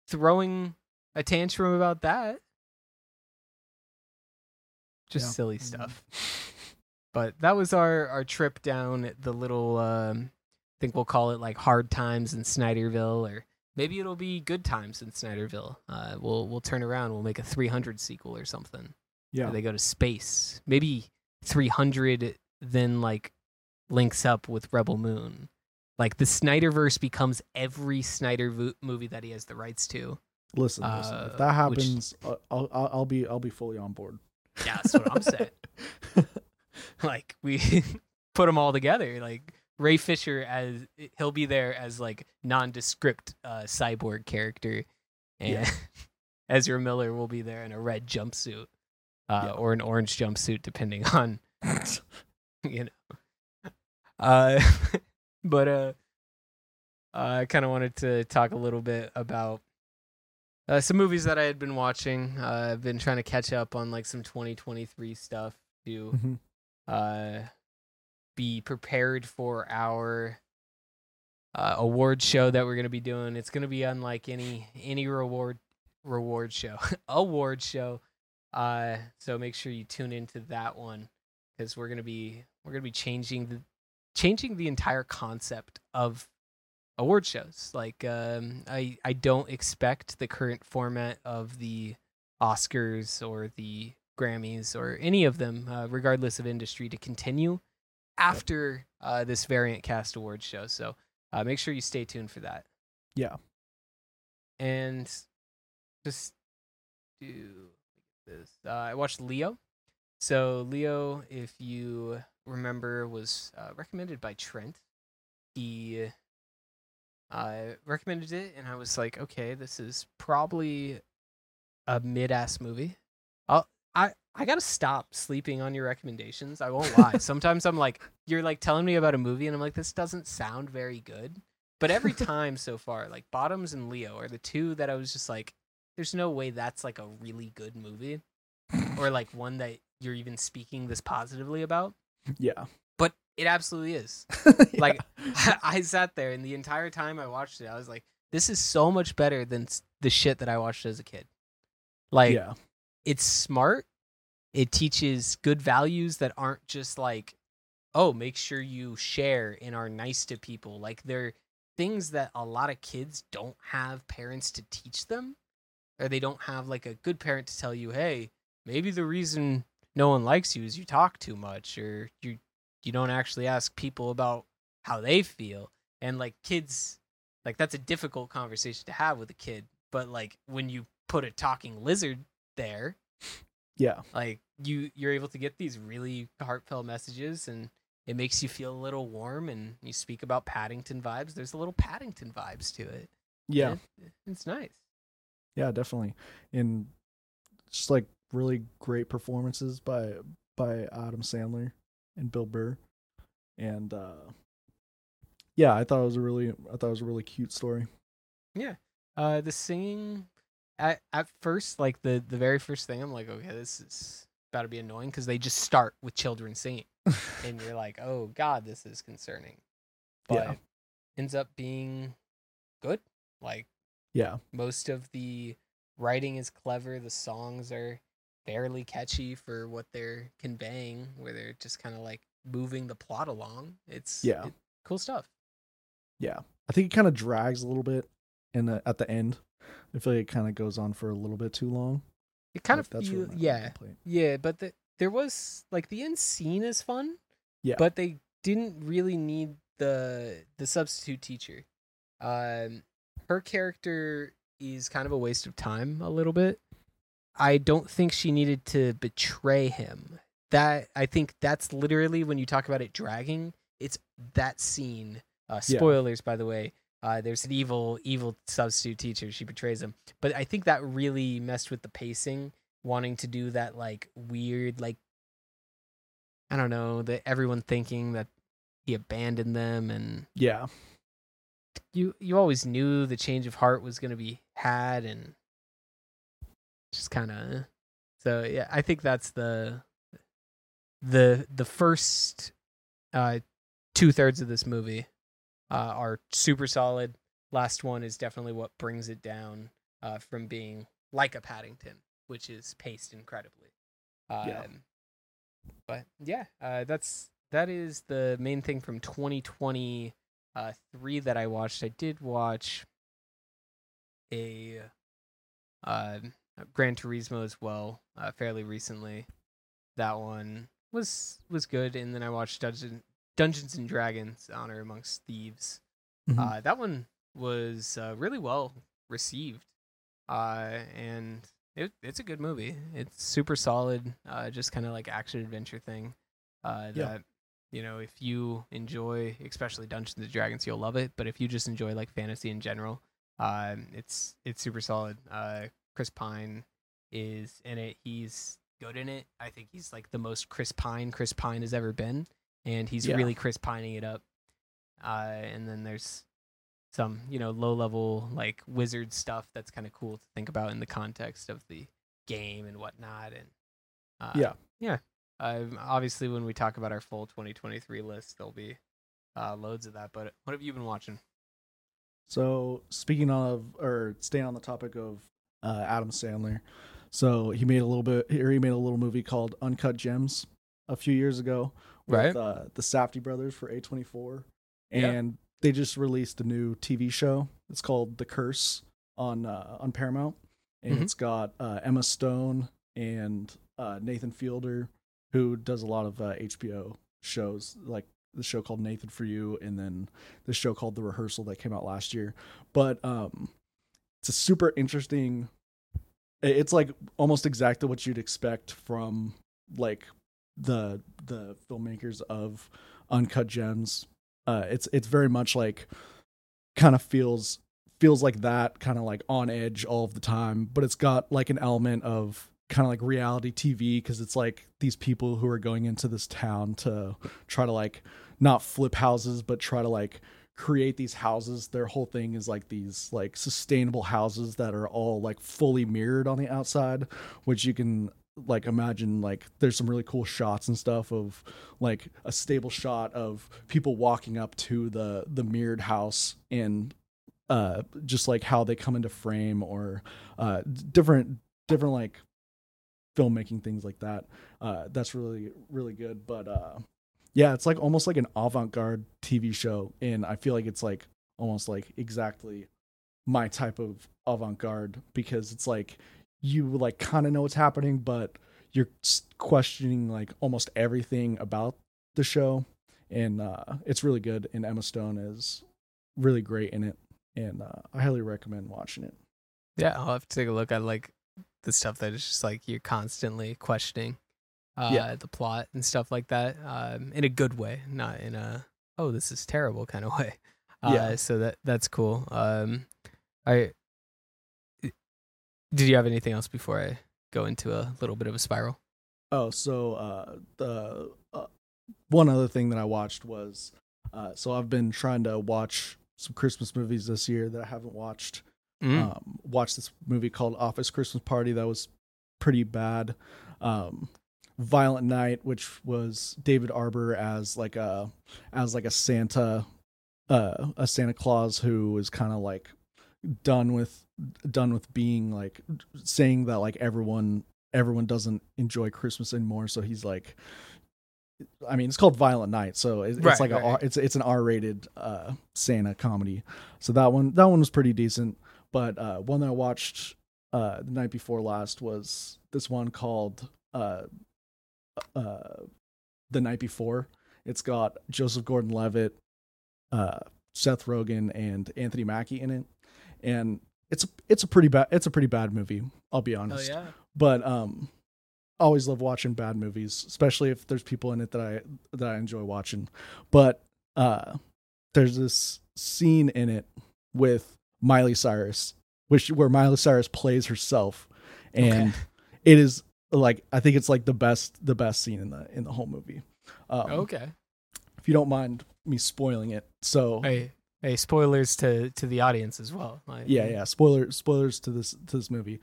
throwing a tantrum about that. Just Yeah. silly Mhm. stuff. But that was our our trip down the little um think we'll call it like hard times in Snyderville or maybe it'll be good times in Snyderville. Uh we'll we'll turn around, we'll make a 300 sequel or something. Yeah. They go to space. Maybe 300 then like links up with Rebel Moon. Like the Snyderverse becomes every Snyder vo- movie that he has the rights to. Listen, listen. Uh, If that happens, uh, I'll, I'll I'll be I'll be fully on board. Yeah, that's what I'm saying. like we put them all together like ray fisher as he'll be there as like nondescript uh cyborg character and Yeah. ezra miller will be there in a red jumpsuit uh Yeah. or an orange jumpsuit depending on you know uh but uh i kind of wanted to talk a little bit about uh, some movies that I had been watching. Uh, I've been trying to catch up on like some 2023 stuff to Mhm. uh, be prepared for our uh, award show that we're gonna be doing. It's gonna be unlike any any reward reward show award show. Uh, so make sure you tune into that one because we're gonna be we're gonna be changing the changing the entire concept of award shows. Like um, I I don't expect the current format of the Oscars or the Grammys or any of them, uh, regardless of industry, to continue after uh, this variant cast awards show. So uh, make sure you stay tuned for that. Yeah. And just do this. Uh, I watched Leo. So Leo, if you remember, was uh, recommended by Trent. He uh, recommended it, and I was like, okay, this is probably a mid-ass movie. I'll, I I gotta stop sleeping on your recommendations. I won't lie. Sometimes I'm like, you're like telling me about a movie, and I'm like, this doesn't sound very good. But every time so far, like Bottoms and Leo are the two that I was just like, there's no way that's like a really good movie, or like one that you're even speaking this positively about. Yeah. But it absolutely is. Like, Yeah. I sat there and the entire time I watched it, I was like, this is so much better than the shit that I watched as a kid. Like, yeah. It's smart. It teaches good values that aren't just like, oh, make sure you share and are nice to people. Like, they're things that a lot of kids don't have parents to teach them, or they don't have like a good parent to tell you, hey, maybe the reason no one likes you is you talk too much, or you you don't actually ask people about how they feel. And like kids, like that's a difficult conversation to have with a kid. But like when you put a talking lizard there, Yeah. like you you're able to get these really heartfelt messages and it makes you feel a little warm and you speak about paddington vibes there's a little paddington vibes to it Yeah. It- it's nice Yeah, definitely. And just like really great performances by by Adam Sandler and Bill Burr. And uh yeah, I thought it was a really I thought it was a really cute story. Yeah. Uh the singing at, at first like the the very first thing i'm like okay this is about to be annoying because they just start with children singing and you're like oh god this is concerning but Yeah. ends up being good like yeah. most of the writing is clever the songs are fairly catchy for what they're conveying where they're just kind of like moving the plot along it's Yeah. it- cool stuff Yeah. I think it kind of drags a little bit in the at the end. I feel like it kind of goes on for a little bit too long. it kind Like, of really yeah yeah but the, there was like the end scene is fun Yeah. but they didn't really need the the substitute teacher um her character is kind of a waste of time a little bit i don't think she needed to betray him that i think that's literally when you talk about it dragging it's that scene uh Yeah. spoilers by the way uh, there's an evil, evil substitute teacher. She betrays him, but I think that really messed with the pacing, wanting to do that like weird, like I don't know, that everyone thinking that he abandoned them, and Yeah. you you always knew the change of heart was going to be had, and just kind of. So yeah, I think that's the the the first uh, two thirds of this movie uh, are super solid. last one is definitely what brings it down uh, from being like a Paddington, which is paced incredibly. Um, Yeah. But yeah, uh, that's that is the main thing from 2023 uh, that I watched. I did watch a uh, Gran Turismo as well, uh, fairly recently. That one was was good, and then I watched Dungeon, Dungeons and Dragons: Honor Amongst Thieves. Mhm. Uh, that one was uh, really well received, uh, and it, it's a good movie. It's super solid, uh, just kind of like action adventure thing. Uh, Yeah. that you know, if you enjoy, especially Dungeons and Dragons, you'll love it. But if you just enjoy like fantasy in general, um, it's it's super solid. Uh, Chris Pine is in it. He's good in it. I think he's like the most Chris Pine Chris Pine has ever been, and he's Yeah. really Chris Pining it up. Uh, and then there's some you know low level like wizard stuff that's kind of cool to think about in the context of the game and whatnot. And uh, Yeah. yeah. Um, obviously, when we talk about our full 2023 list, there'll be uh, loads of that. But what have you been watching? So speaking of or staying on the topic of uh, Adam Sandler, so he made a little bit or he made a little movie called Uncut Gems a few years ago with Right. uh, the Safdie brothers for A24, Yeah. and they just released a new TV show. It's called The Curse on uh, on Paramount, and Mhm. it's got uh, Emma Stone and uh, Nathan Fielder, who does a lot of uh, HBO shows like the show called Nathan for You, and then the show called The Rehearsal that came out last year. But um, it's a super interesting. It's like almost exactly what you'd expect from like the the filmmakers of Uncut Gems. Uh, it's it's very much like kind of feels feels like that kind of like on edge all of the time, but it's got like an element of kind of like reality TV because it's like these people who are going into this town to try to like not flip houses but try to like create these houses their whole thing is like these like sustainable houses that are all like fully mirrored on the outside which you can like imagine like there's some really cool shots and stuff of like a stable shot of people walking up to the the mirrored house and uh just like how they come into frame or uh different different like filmmaking things like that. Uh that's really really good. But uh yeah it's like almost like an avant-garde tv show. And i feel like it's like almost like exactly my type of avant-garde because it's like you like kind of know what's happening but you're questioning like almost everything about the show and uh it's really good and emma stone is really great in it and uh, i highly recommend watching it Yeah, I'll have to take a look at like the stuff that is just like you're constantly questioning uh Yeah. the plot and stuff like that um in a good way, not in a oh this is terrible kind of way. Uh Yeah. so that that's cool. Um I did you have anything else before I go into a little bit of a spiral? Oh, so uh, the uh, one other thing that I watched was uh, so I've been trying to watch some Christmas movies this year that I haven't watched. Mm. Um, watched this movie called Office Christmas Party that was pretty bad. Um, Violent Night, which was David Harbour as like a as like a Santa, uh, a Santa Claus who is kind of like done with done with being like saying that like everyone everyone doesn't enjoy Christmas anymore. So he's like, I mean, it's called Violent Night, so it, Right, it's like a right. It's it's an R rated uh, Santa comedy. So that one that one was pretty decent. But uh, one that I watched uh, the night before last was this one called uh, uh, the night before. It's got Joseph Gordon-Levitt, uh, Seth Rogen, and Anthony Mackie in it, and it's it's a pretty bad it's a pretty bad movie. I'll be honest. Oh yeah. but um I always love watching bad movies especially if there's people in it that i that i enjoy watching but uh there's this scene in it with miley cyrus which where miley cyrus plays herself and Okay. it is like i think it's like the best the best scene in the in the whole movie um, Okay. if you don't mind me spoiling it so Hey, hey, spoilers to to the audience as well. Like, yeah yeah. Spoiler spoilers to this to this movie.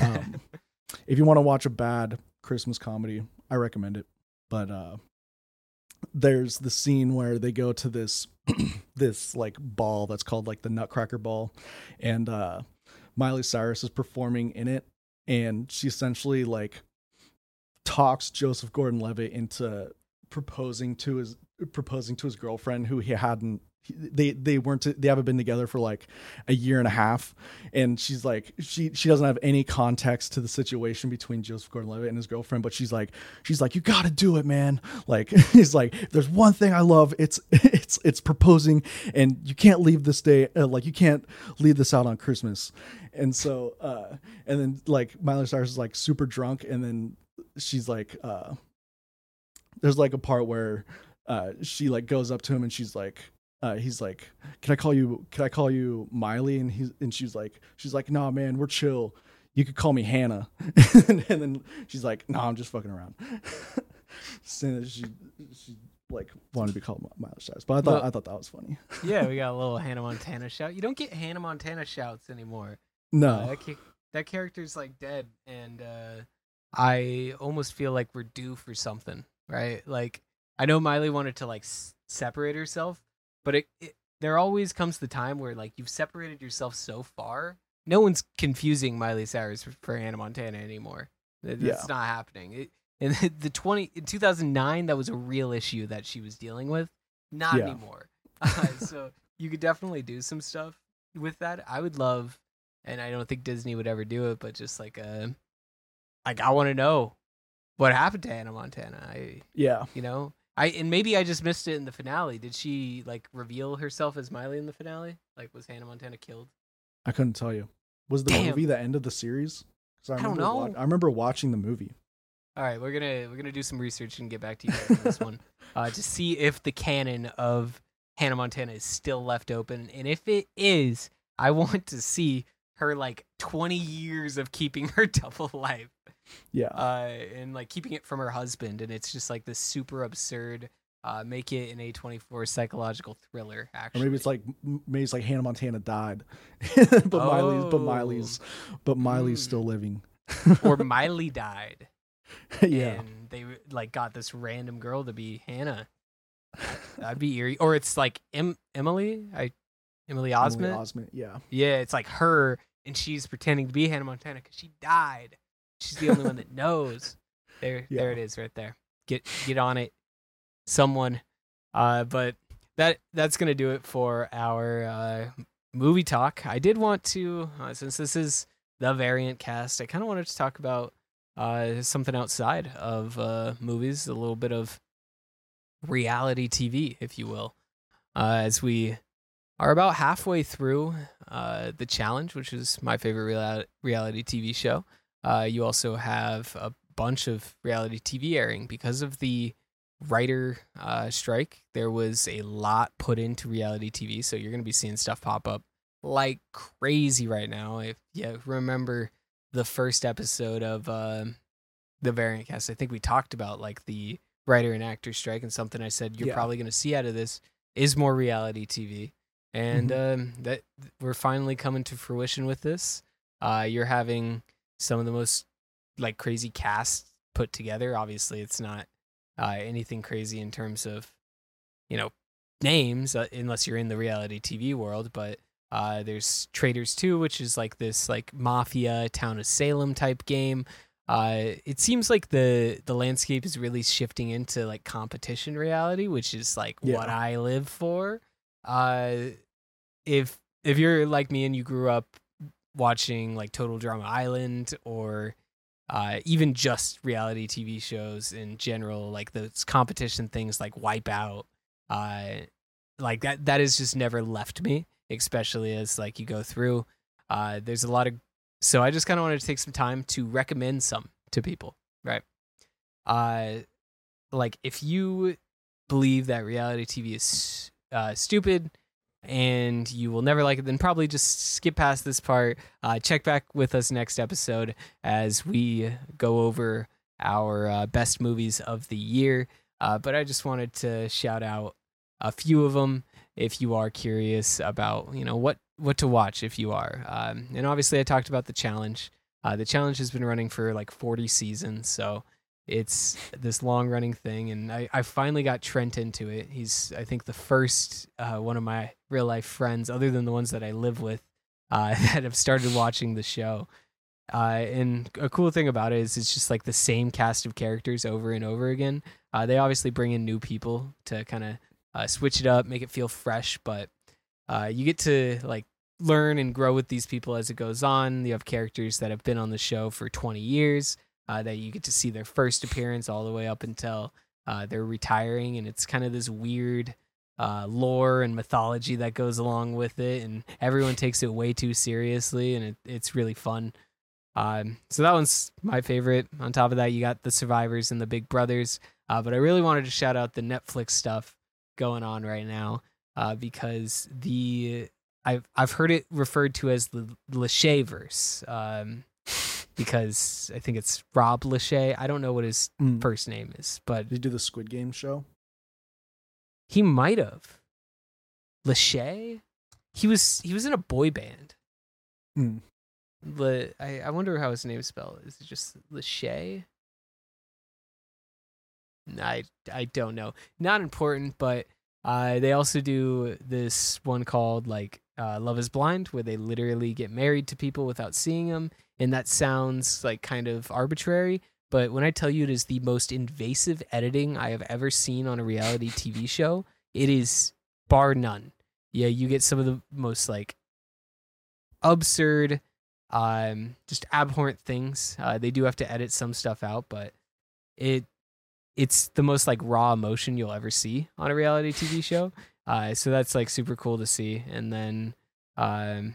Um if you want to watch a bad christmas comedy i recommend it. But uh there's the scene where they go to this this like ball that's called like the Nutcracker Ball, and uh, Miley Cyrus is performing in it, and she essentially like talks Joseph Gordon-Levitt into proposing to his proposing to his girlfriend who he hadn't they they weren't they haven't been together for like a year and a half. And she's like she she doesn't have any context to the situation between Joseph Gordon-Levitt and his girlfriend but she's like she's like you got to do it man. Like he's like there's one thing I love it's it's it's proposing and you can't leave this day uh, like you can't leave this out on Christmas. And so uh and then like Miley Cyrus is like super drunk and then she's like uh there's like a part where uh she like goes up to him and she's like uh, he's like, "Can I call you? Can I call you Miley?" And he's and she's like, she's like, "Nah, man, we're chill. You could call me Hannah." and, then she's like, "No, nah, I'm just fucking around." so she she like wanted to be called Miley Cyrus, but I thought well, I thought that was funny. yeah, we got a little Hannah Montana shout. You don't get Hannah Montana shouts anymore. No, uh, that, that character's like dead, and uh, I almost feel like we're due for something, right? Like I know Miley wanted to like s- separate herself, but it, it there always comes the time where like you've separated yourself so far. No one's confusing Miley Cyrus for, for Hannah Montana anymore. That's yeah. not happening. It, in the 20 in 2009 that was a real issue that she was dealing with not yeah. anymore uh, so you could definitely do some stuff with that i would love and i don't think disney would ever do it but just like a uh, like i want to know what happened to hannah montana i yeah you know I and maybe I just missed it in the finale. Did she like reveal herself as Miley in the finale? Like was Hannah Montana killed? I couldn't tell you. Was the Damn. movie the end of the series? I, I, don't know. Wa- I remember watching the movie. All right, we're gonna we're gonna do some research and get back to you guys on this one uh, to see if the canon of Hannah Montana is still left open, and if it is, I want to see her like 20 years of keeping her double life yeah. Uh, and like keeping it from her husband, and it's just like this super absurd. Uh, make it an A24 psychological thriller. Actually, or maybe it's like maybe it's like Hannah Montana died, but oh. Miley's but Miley's but Miley's mm. still living. or Miley died. yeah, and they like got this random girl to be Hannah. That'd be eerie. Or it's like em- Emily, I Emily Osment. Emily Osment, yeah, yeah. It's like her, and she's pretending to be Hannah Montana because she died. She's the only one that knows. There, yeah. there it is, right there. Get get on it, someone. Uh, but that that's gonna do it for our uh, movie talk. I did want to, uh, since this is the variant cast, I kind of wanted to talk about uh, something outside of uh, movies, a little bit of reality TV, if you will, uh, as we are about halfway through uh, the challenge, which is my favorite real- reality TV show. Uh, you also have a bunch of reality TV airing because of the writer uh, strike. There was a lot put into reality TV, so you're going to be seeing stuff pop up like crazy right now. If you remember the first episode of uh, the variant cast, I think we talked about like the writer and actor strike, and something I said you're yeah. probably going to see out of this is more reality TV, and mm-hmm. um, that we're finally coming to fruition with this. Uh, you're having some of the most like crazy casts put together. Obviously, it's not uh, anything crazy in terms of you know names uh, unless you're in the reality TV world. But uh, there's Traitors 2, which is like this like mafia town of Salem type game. Uh, it seems like the the landscape is really shifting into like competition reality, which is like yeah. what I live for. Uh, if if you're like me and you grew up watching like Total Drama Island or uh, even just reality TV shows in general, like those competition things like Wipeout, uh, like that that has just never left me, especially as like you go through. Uh, there's a lot of so I just kind of wanted to take some time to recommend some to people, right? Uh, like if you believe that reality TV is uh, stupid and you will never like it, then probably just skip past this part. Uh, check back with us next episode as we go over our uh, best movies of the year. Uh, but I just wanted to shout out a few of them if you are curious about you know what what to watch if you are. Um, and obviously, I talked about the challenge. Uh, the challenge has been running for like 40 seasons, so it's this long running thing, and I, I finally got Trent into it. He's I think the first uh, one of my real life friends, other than the ones that I live with, uh, that have started watching the show. Uh, and a cool thing about it is it's just like the same cast of characters over and over again. Uh, they obviously bring in new people to kind of uh, switch it up, make it feel fresh, but uh, you get to like learn and grow with these people as it goes on. You have characters that have been on the show for 20 years uh, that you get to see their first appearance all the way up until uh, they're retiring, and it's kind of this weird uh, lore and mythology that goes along with it, and everyone takes it way too seriously, and it, it's really fun. Um, so that one's my favorite. On top of that, you got the Survivors and the Big Brothers. Uh, but I really wanted to shout out the Netflix stuff going on right now uh, because the I've I've heard it referred to as the Lacheyverse um, because I think it's Rob Lachey. I don't know what his Mm. first name is, but Did you do the Squid Game show? he might have Lachey. He was he was in a boy band. Mm. Le, I I wonder how his name is spelled. Is it just Lachey? I I don't know. Not important, but uh, they also do this one called like uh, Love Is Blind, where they literally get married to people without seeing them, and that sounds like kind of arbitrary. But when I tell you it is the most invasive editing I have ever seen on a reality TV show, it is bar none. Yeah, you get some of the most like absurd, um, just abhorrent things. Uh, they do have to edit some stuff out, but it it's the most like raw emotion you'll ever see on a reality TV show. Uh, so that's like super cool to see. And then um,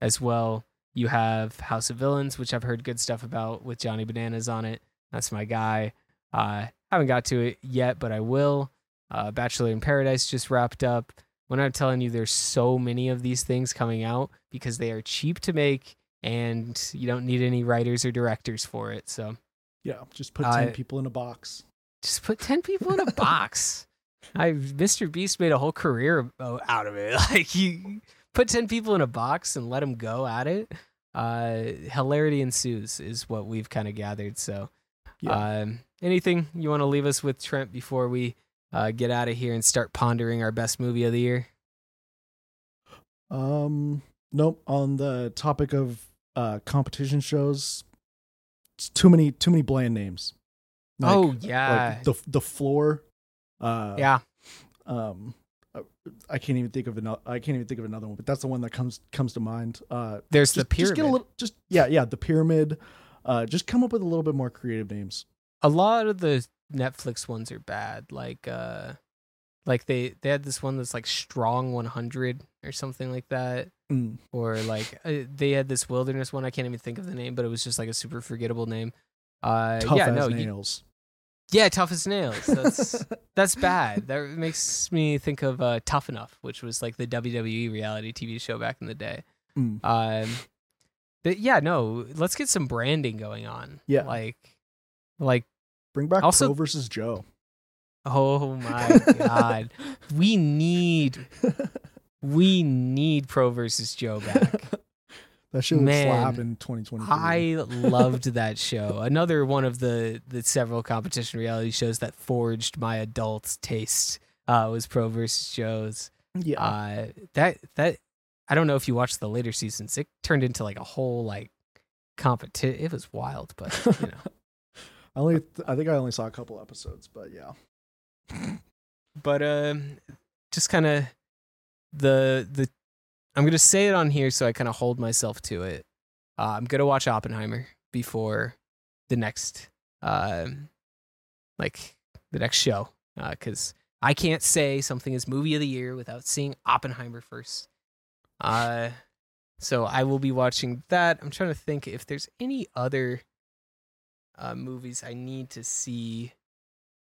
as well, you have House of Villains, which I've heard good stuff about with Johnny Bananas on it. That's my guy. Uh, haven't got to it yet, but I will. Uh, Bachelor in Paradise just wrapped up. When I'm telling you, there's so many of these things coming out because they are cheap to make and you don't need any writers or directors for it. So Yeah, just put Uh, ten people in a box. just put 10 people in a box. I Mr. Beast made a whole career out of it. Like you put 10 people in a box and let them go at it. Uh hilarity ensues is what we've kind of gathered. So Yeah. um anything you want to leave us with Trent before we uh get out of here and start pondering our best movie of the year? Um, nope. On the topic of uh competition shows, it's too many too many bland names. Like- oh yeah. like the the floor. Uh, yeah. Um, I can't even think of another. I can't even think of another one, but that's the one that comes comes to mind. Uh, There's just, the pyramid. Just get a little. Just yeah, yeah. The pyramid. Uh, just come up with a little bit more creative names. a lot of the Netflix ones are bad. Like uh like they they had this one that's like Strong 100 or something like that Mm. or like uh, they had this wilderness one I can't even think of the name but it was just like a super forgettable name. Uh Tough yeah, as no. you- nails. Yeah, tough as nails. That's that's bad. That makes me think of uh Tough Enough, which was like the WWE reality TV show back in the day. Mm. Um but yeah, no, let's get some branding going on. Yeah. Like like Bring back Also- Pro versus Joe. Oh my god. We need we need Pro versus Joe back. that shit would Man, slap in 2023. I loved that show. Another one of the the several competition reality shows that forged my adult taste uh, was Pro versus Joe's. yeah. Uh, that that I don't know if you watched the later seasons. It turned into like a whole like competition. It was wild, but you know. I only. I think I only saw a couple episodes, but yeah. but um just kind of the the i'm gonna say it on here so i kind of hold myself to it. Uh, i'm gonna watch oppenheimer before the next um like the next show because i can't say something is movie of the year without seeing oppenheimer first. Uh so i will be watching that. I'm trying to think if there's any other uh movies i need to see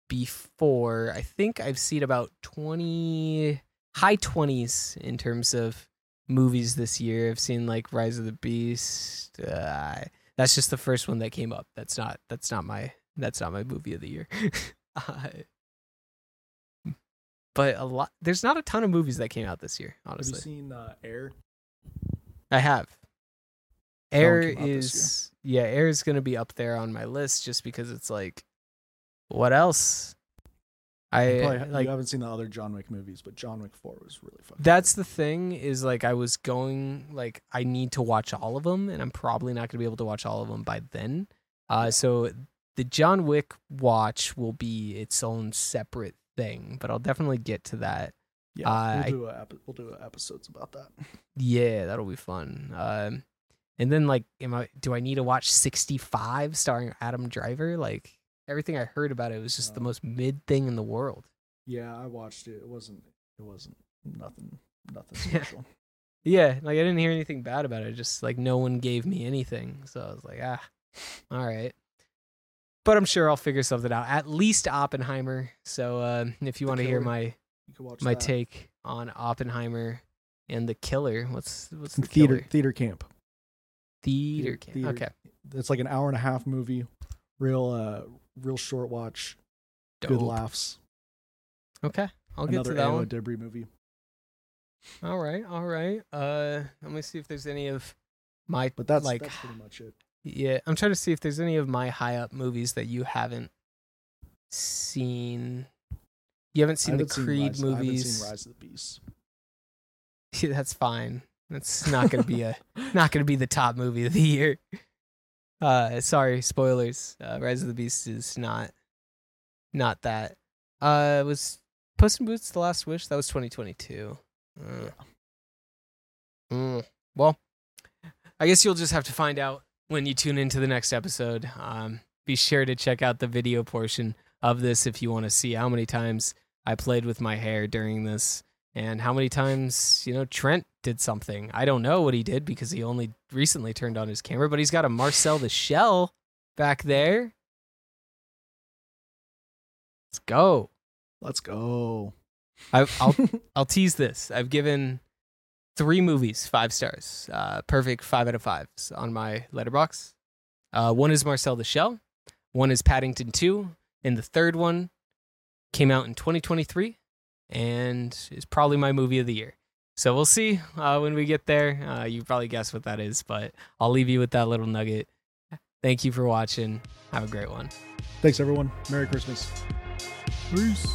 before. I think I've seen about 20 high 20s in terms of movies this year. I've seen like Rise of the Beast. Uh, that's just the first one that came up. That's not that's not my that's not my movie of the year. uh, but a lot there's not a ton of movies that came out this year, Have you honestly. seen uh, Air? I have. Air came out this is yeah, Air is gonna be up there on my list just because it's like, what else? I probably, like you haven't seen the other John Wick movies, but John Wick Four was really fun. that's the thing is like I was going like I need to watch all of them, and I'm probably not gonna be able to watch all of them by then. Uh, so the John Wick watch will be its own separate thing, but I'll definitely get to that. yeah, uh, we'll do a, we'll do episodes about that. Yeah, that'll be fun. Um, and then like, am I? Do I need to watch 65 starring Adam Driver? Like everything I heard about it was just the most mid thing in the world. Yeah, I watched it. It wasn't. It wasn't nothing. Nothing special. Yeah, like I didn't hear anything bad about it. Just like no one gave me anything, so I was like, ah, all right. But I'm sure I'll figure something out. At least Oppenheimer. So uh, if you want to hear my You can watch my that. take on Oppenheimer and the Killer, what's what's the theater Killer? theater camp. Theater. Theater- camp. theater- Okay. It's like an hour and a half movie. Real uh real short watch. Good laughs. Okay. I'll get Another to that Anna one. Debris movie. All right, all right. Uh, let me see if there's any of my But that's like. that's pretty much it. yeah, I'm trying to see if there's any of my high up movies that you haven't seen. You haven't seen the haven't seen Creed Rise- I haven't movies. seen Rise of the Beast. Yeah, That's fine. That's not gonna be a not gonna be the top movie of the year. Uh, sorry, spoilers. Uh, Rise of the Beast is not not that. Uh, was Puss in Boots the Last Wish? That was 2022. Uh, mm, well, I guess you'll just have to find out when you tune into the next episode. Um, be sure to check out the video portion of this if you want to see how many times I played with my hair during this and how many times, you know, Trent did something. I don't know what he did because he only recently turned on his camera, but he's got a Marcel the Shell back there. Let's go. Let's go. I, I'll I'll tease this. I've given three movies five stars, uh, perfect five out of fives on my Letterboxd. Uh, one is Marcel the Shell, one is Paddington Two, and the third one came out in 2023 and is probably my movie of the year. So we'll see uh, when we get there. Uh, you probably guess what that is, but I'll leave you with that little nugget. Thank you for watching. Have a great one. Thanks everyone. Merry Christmas. Peace.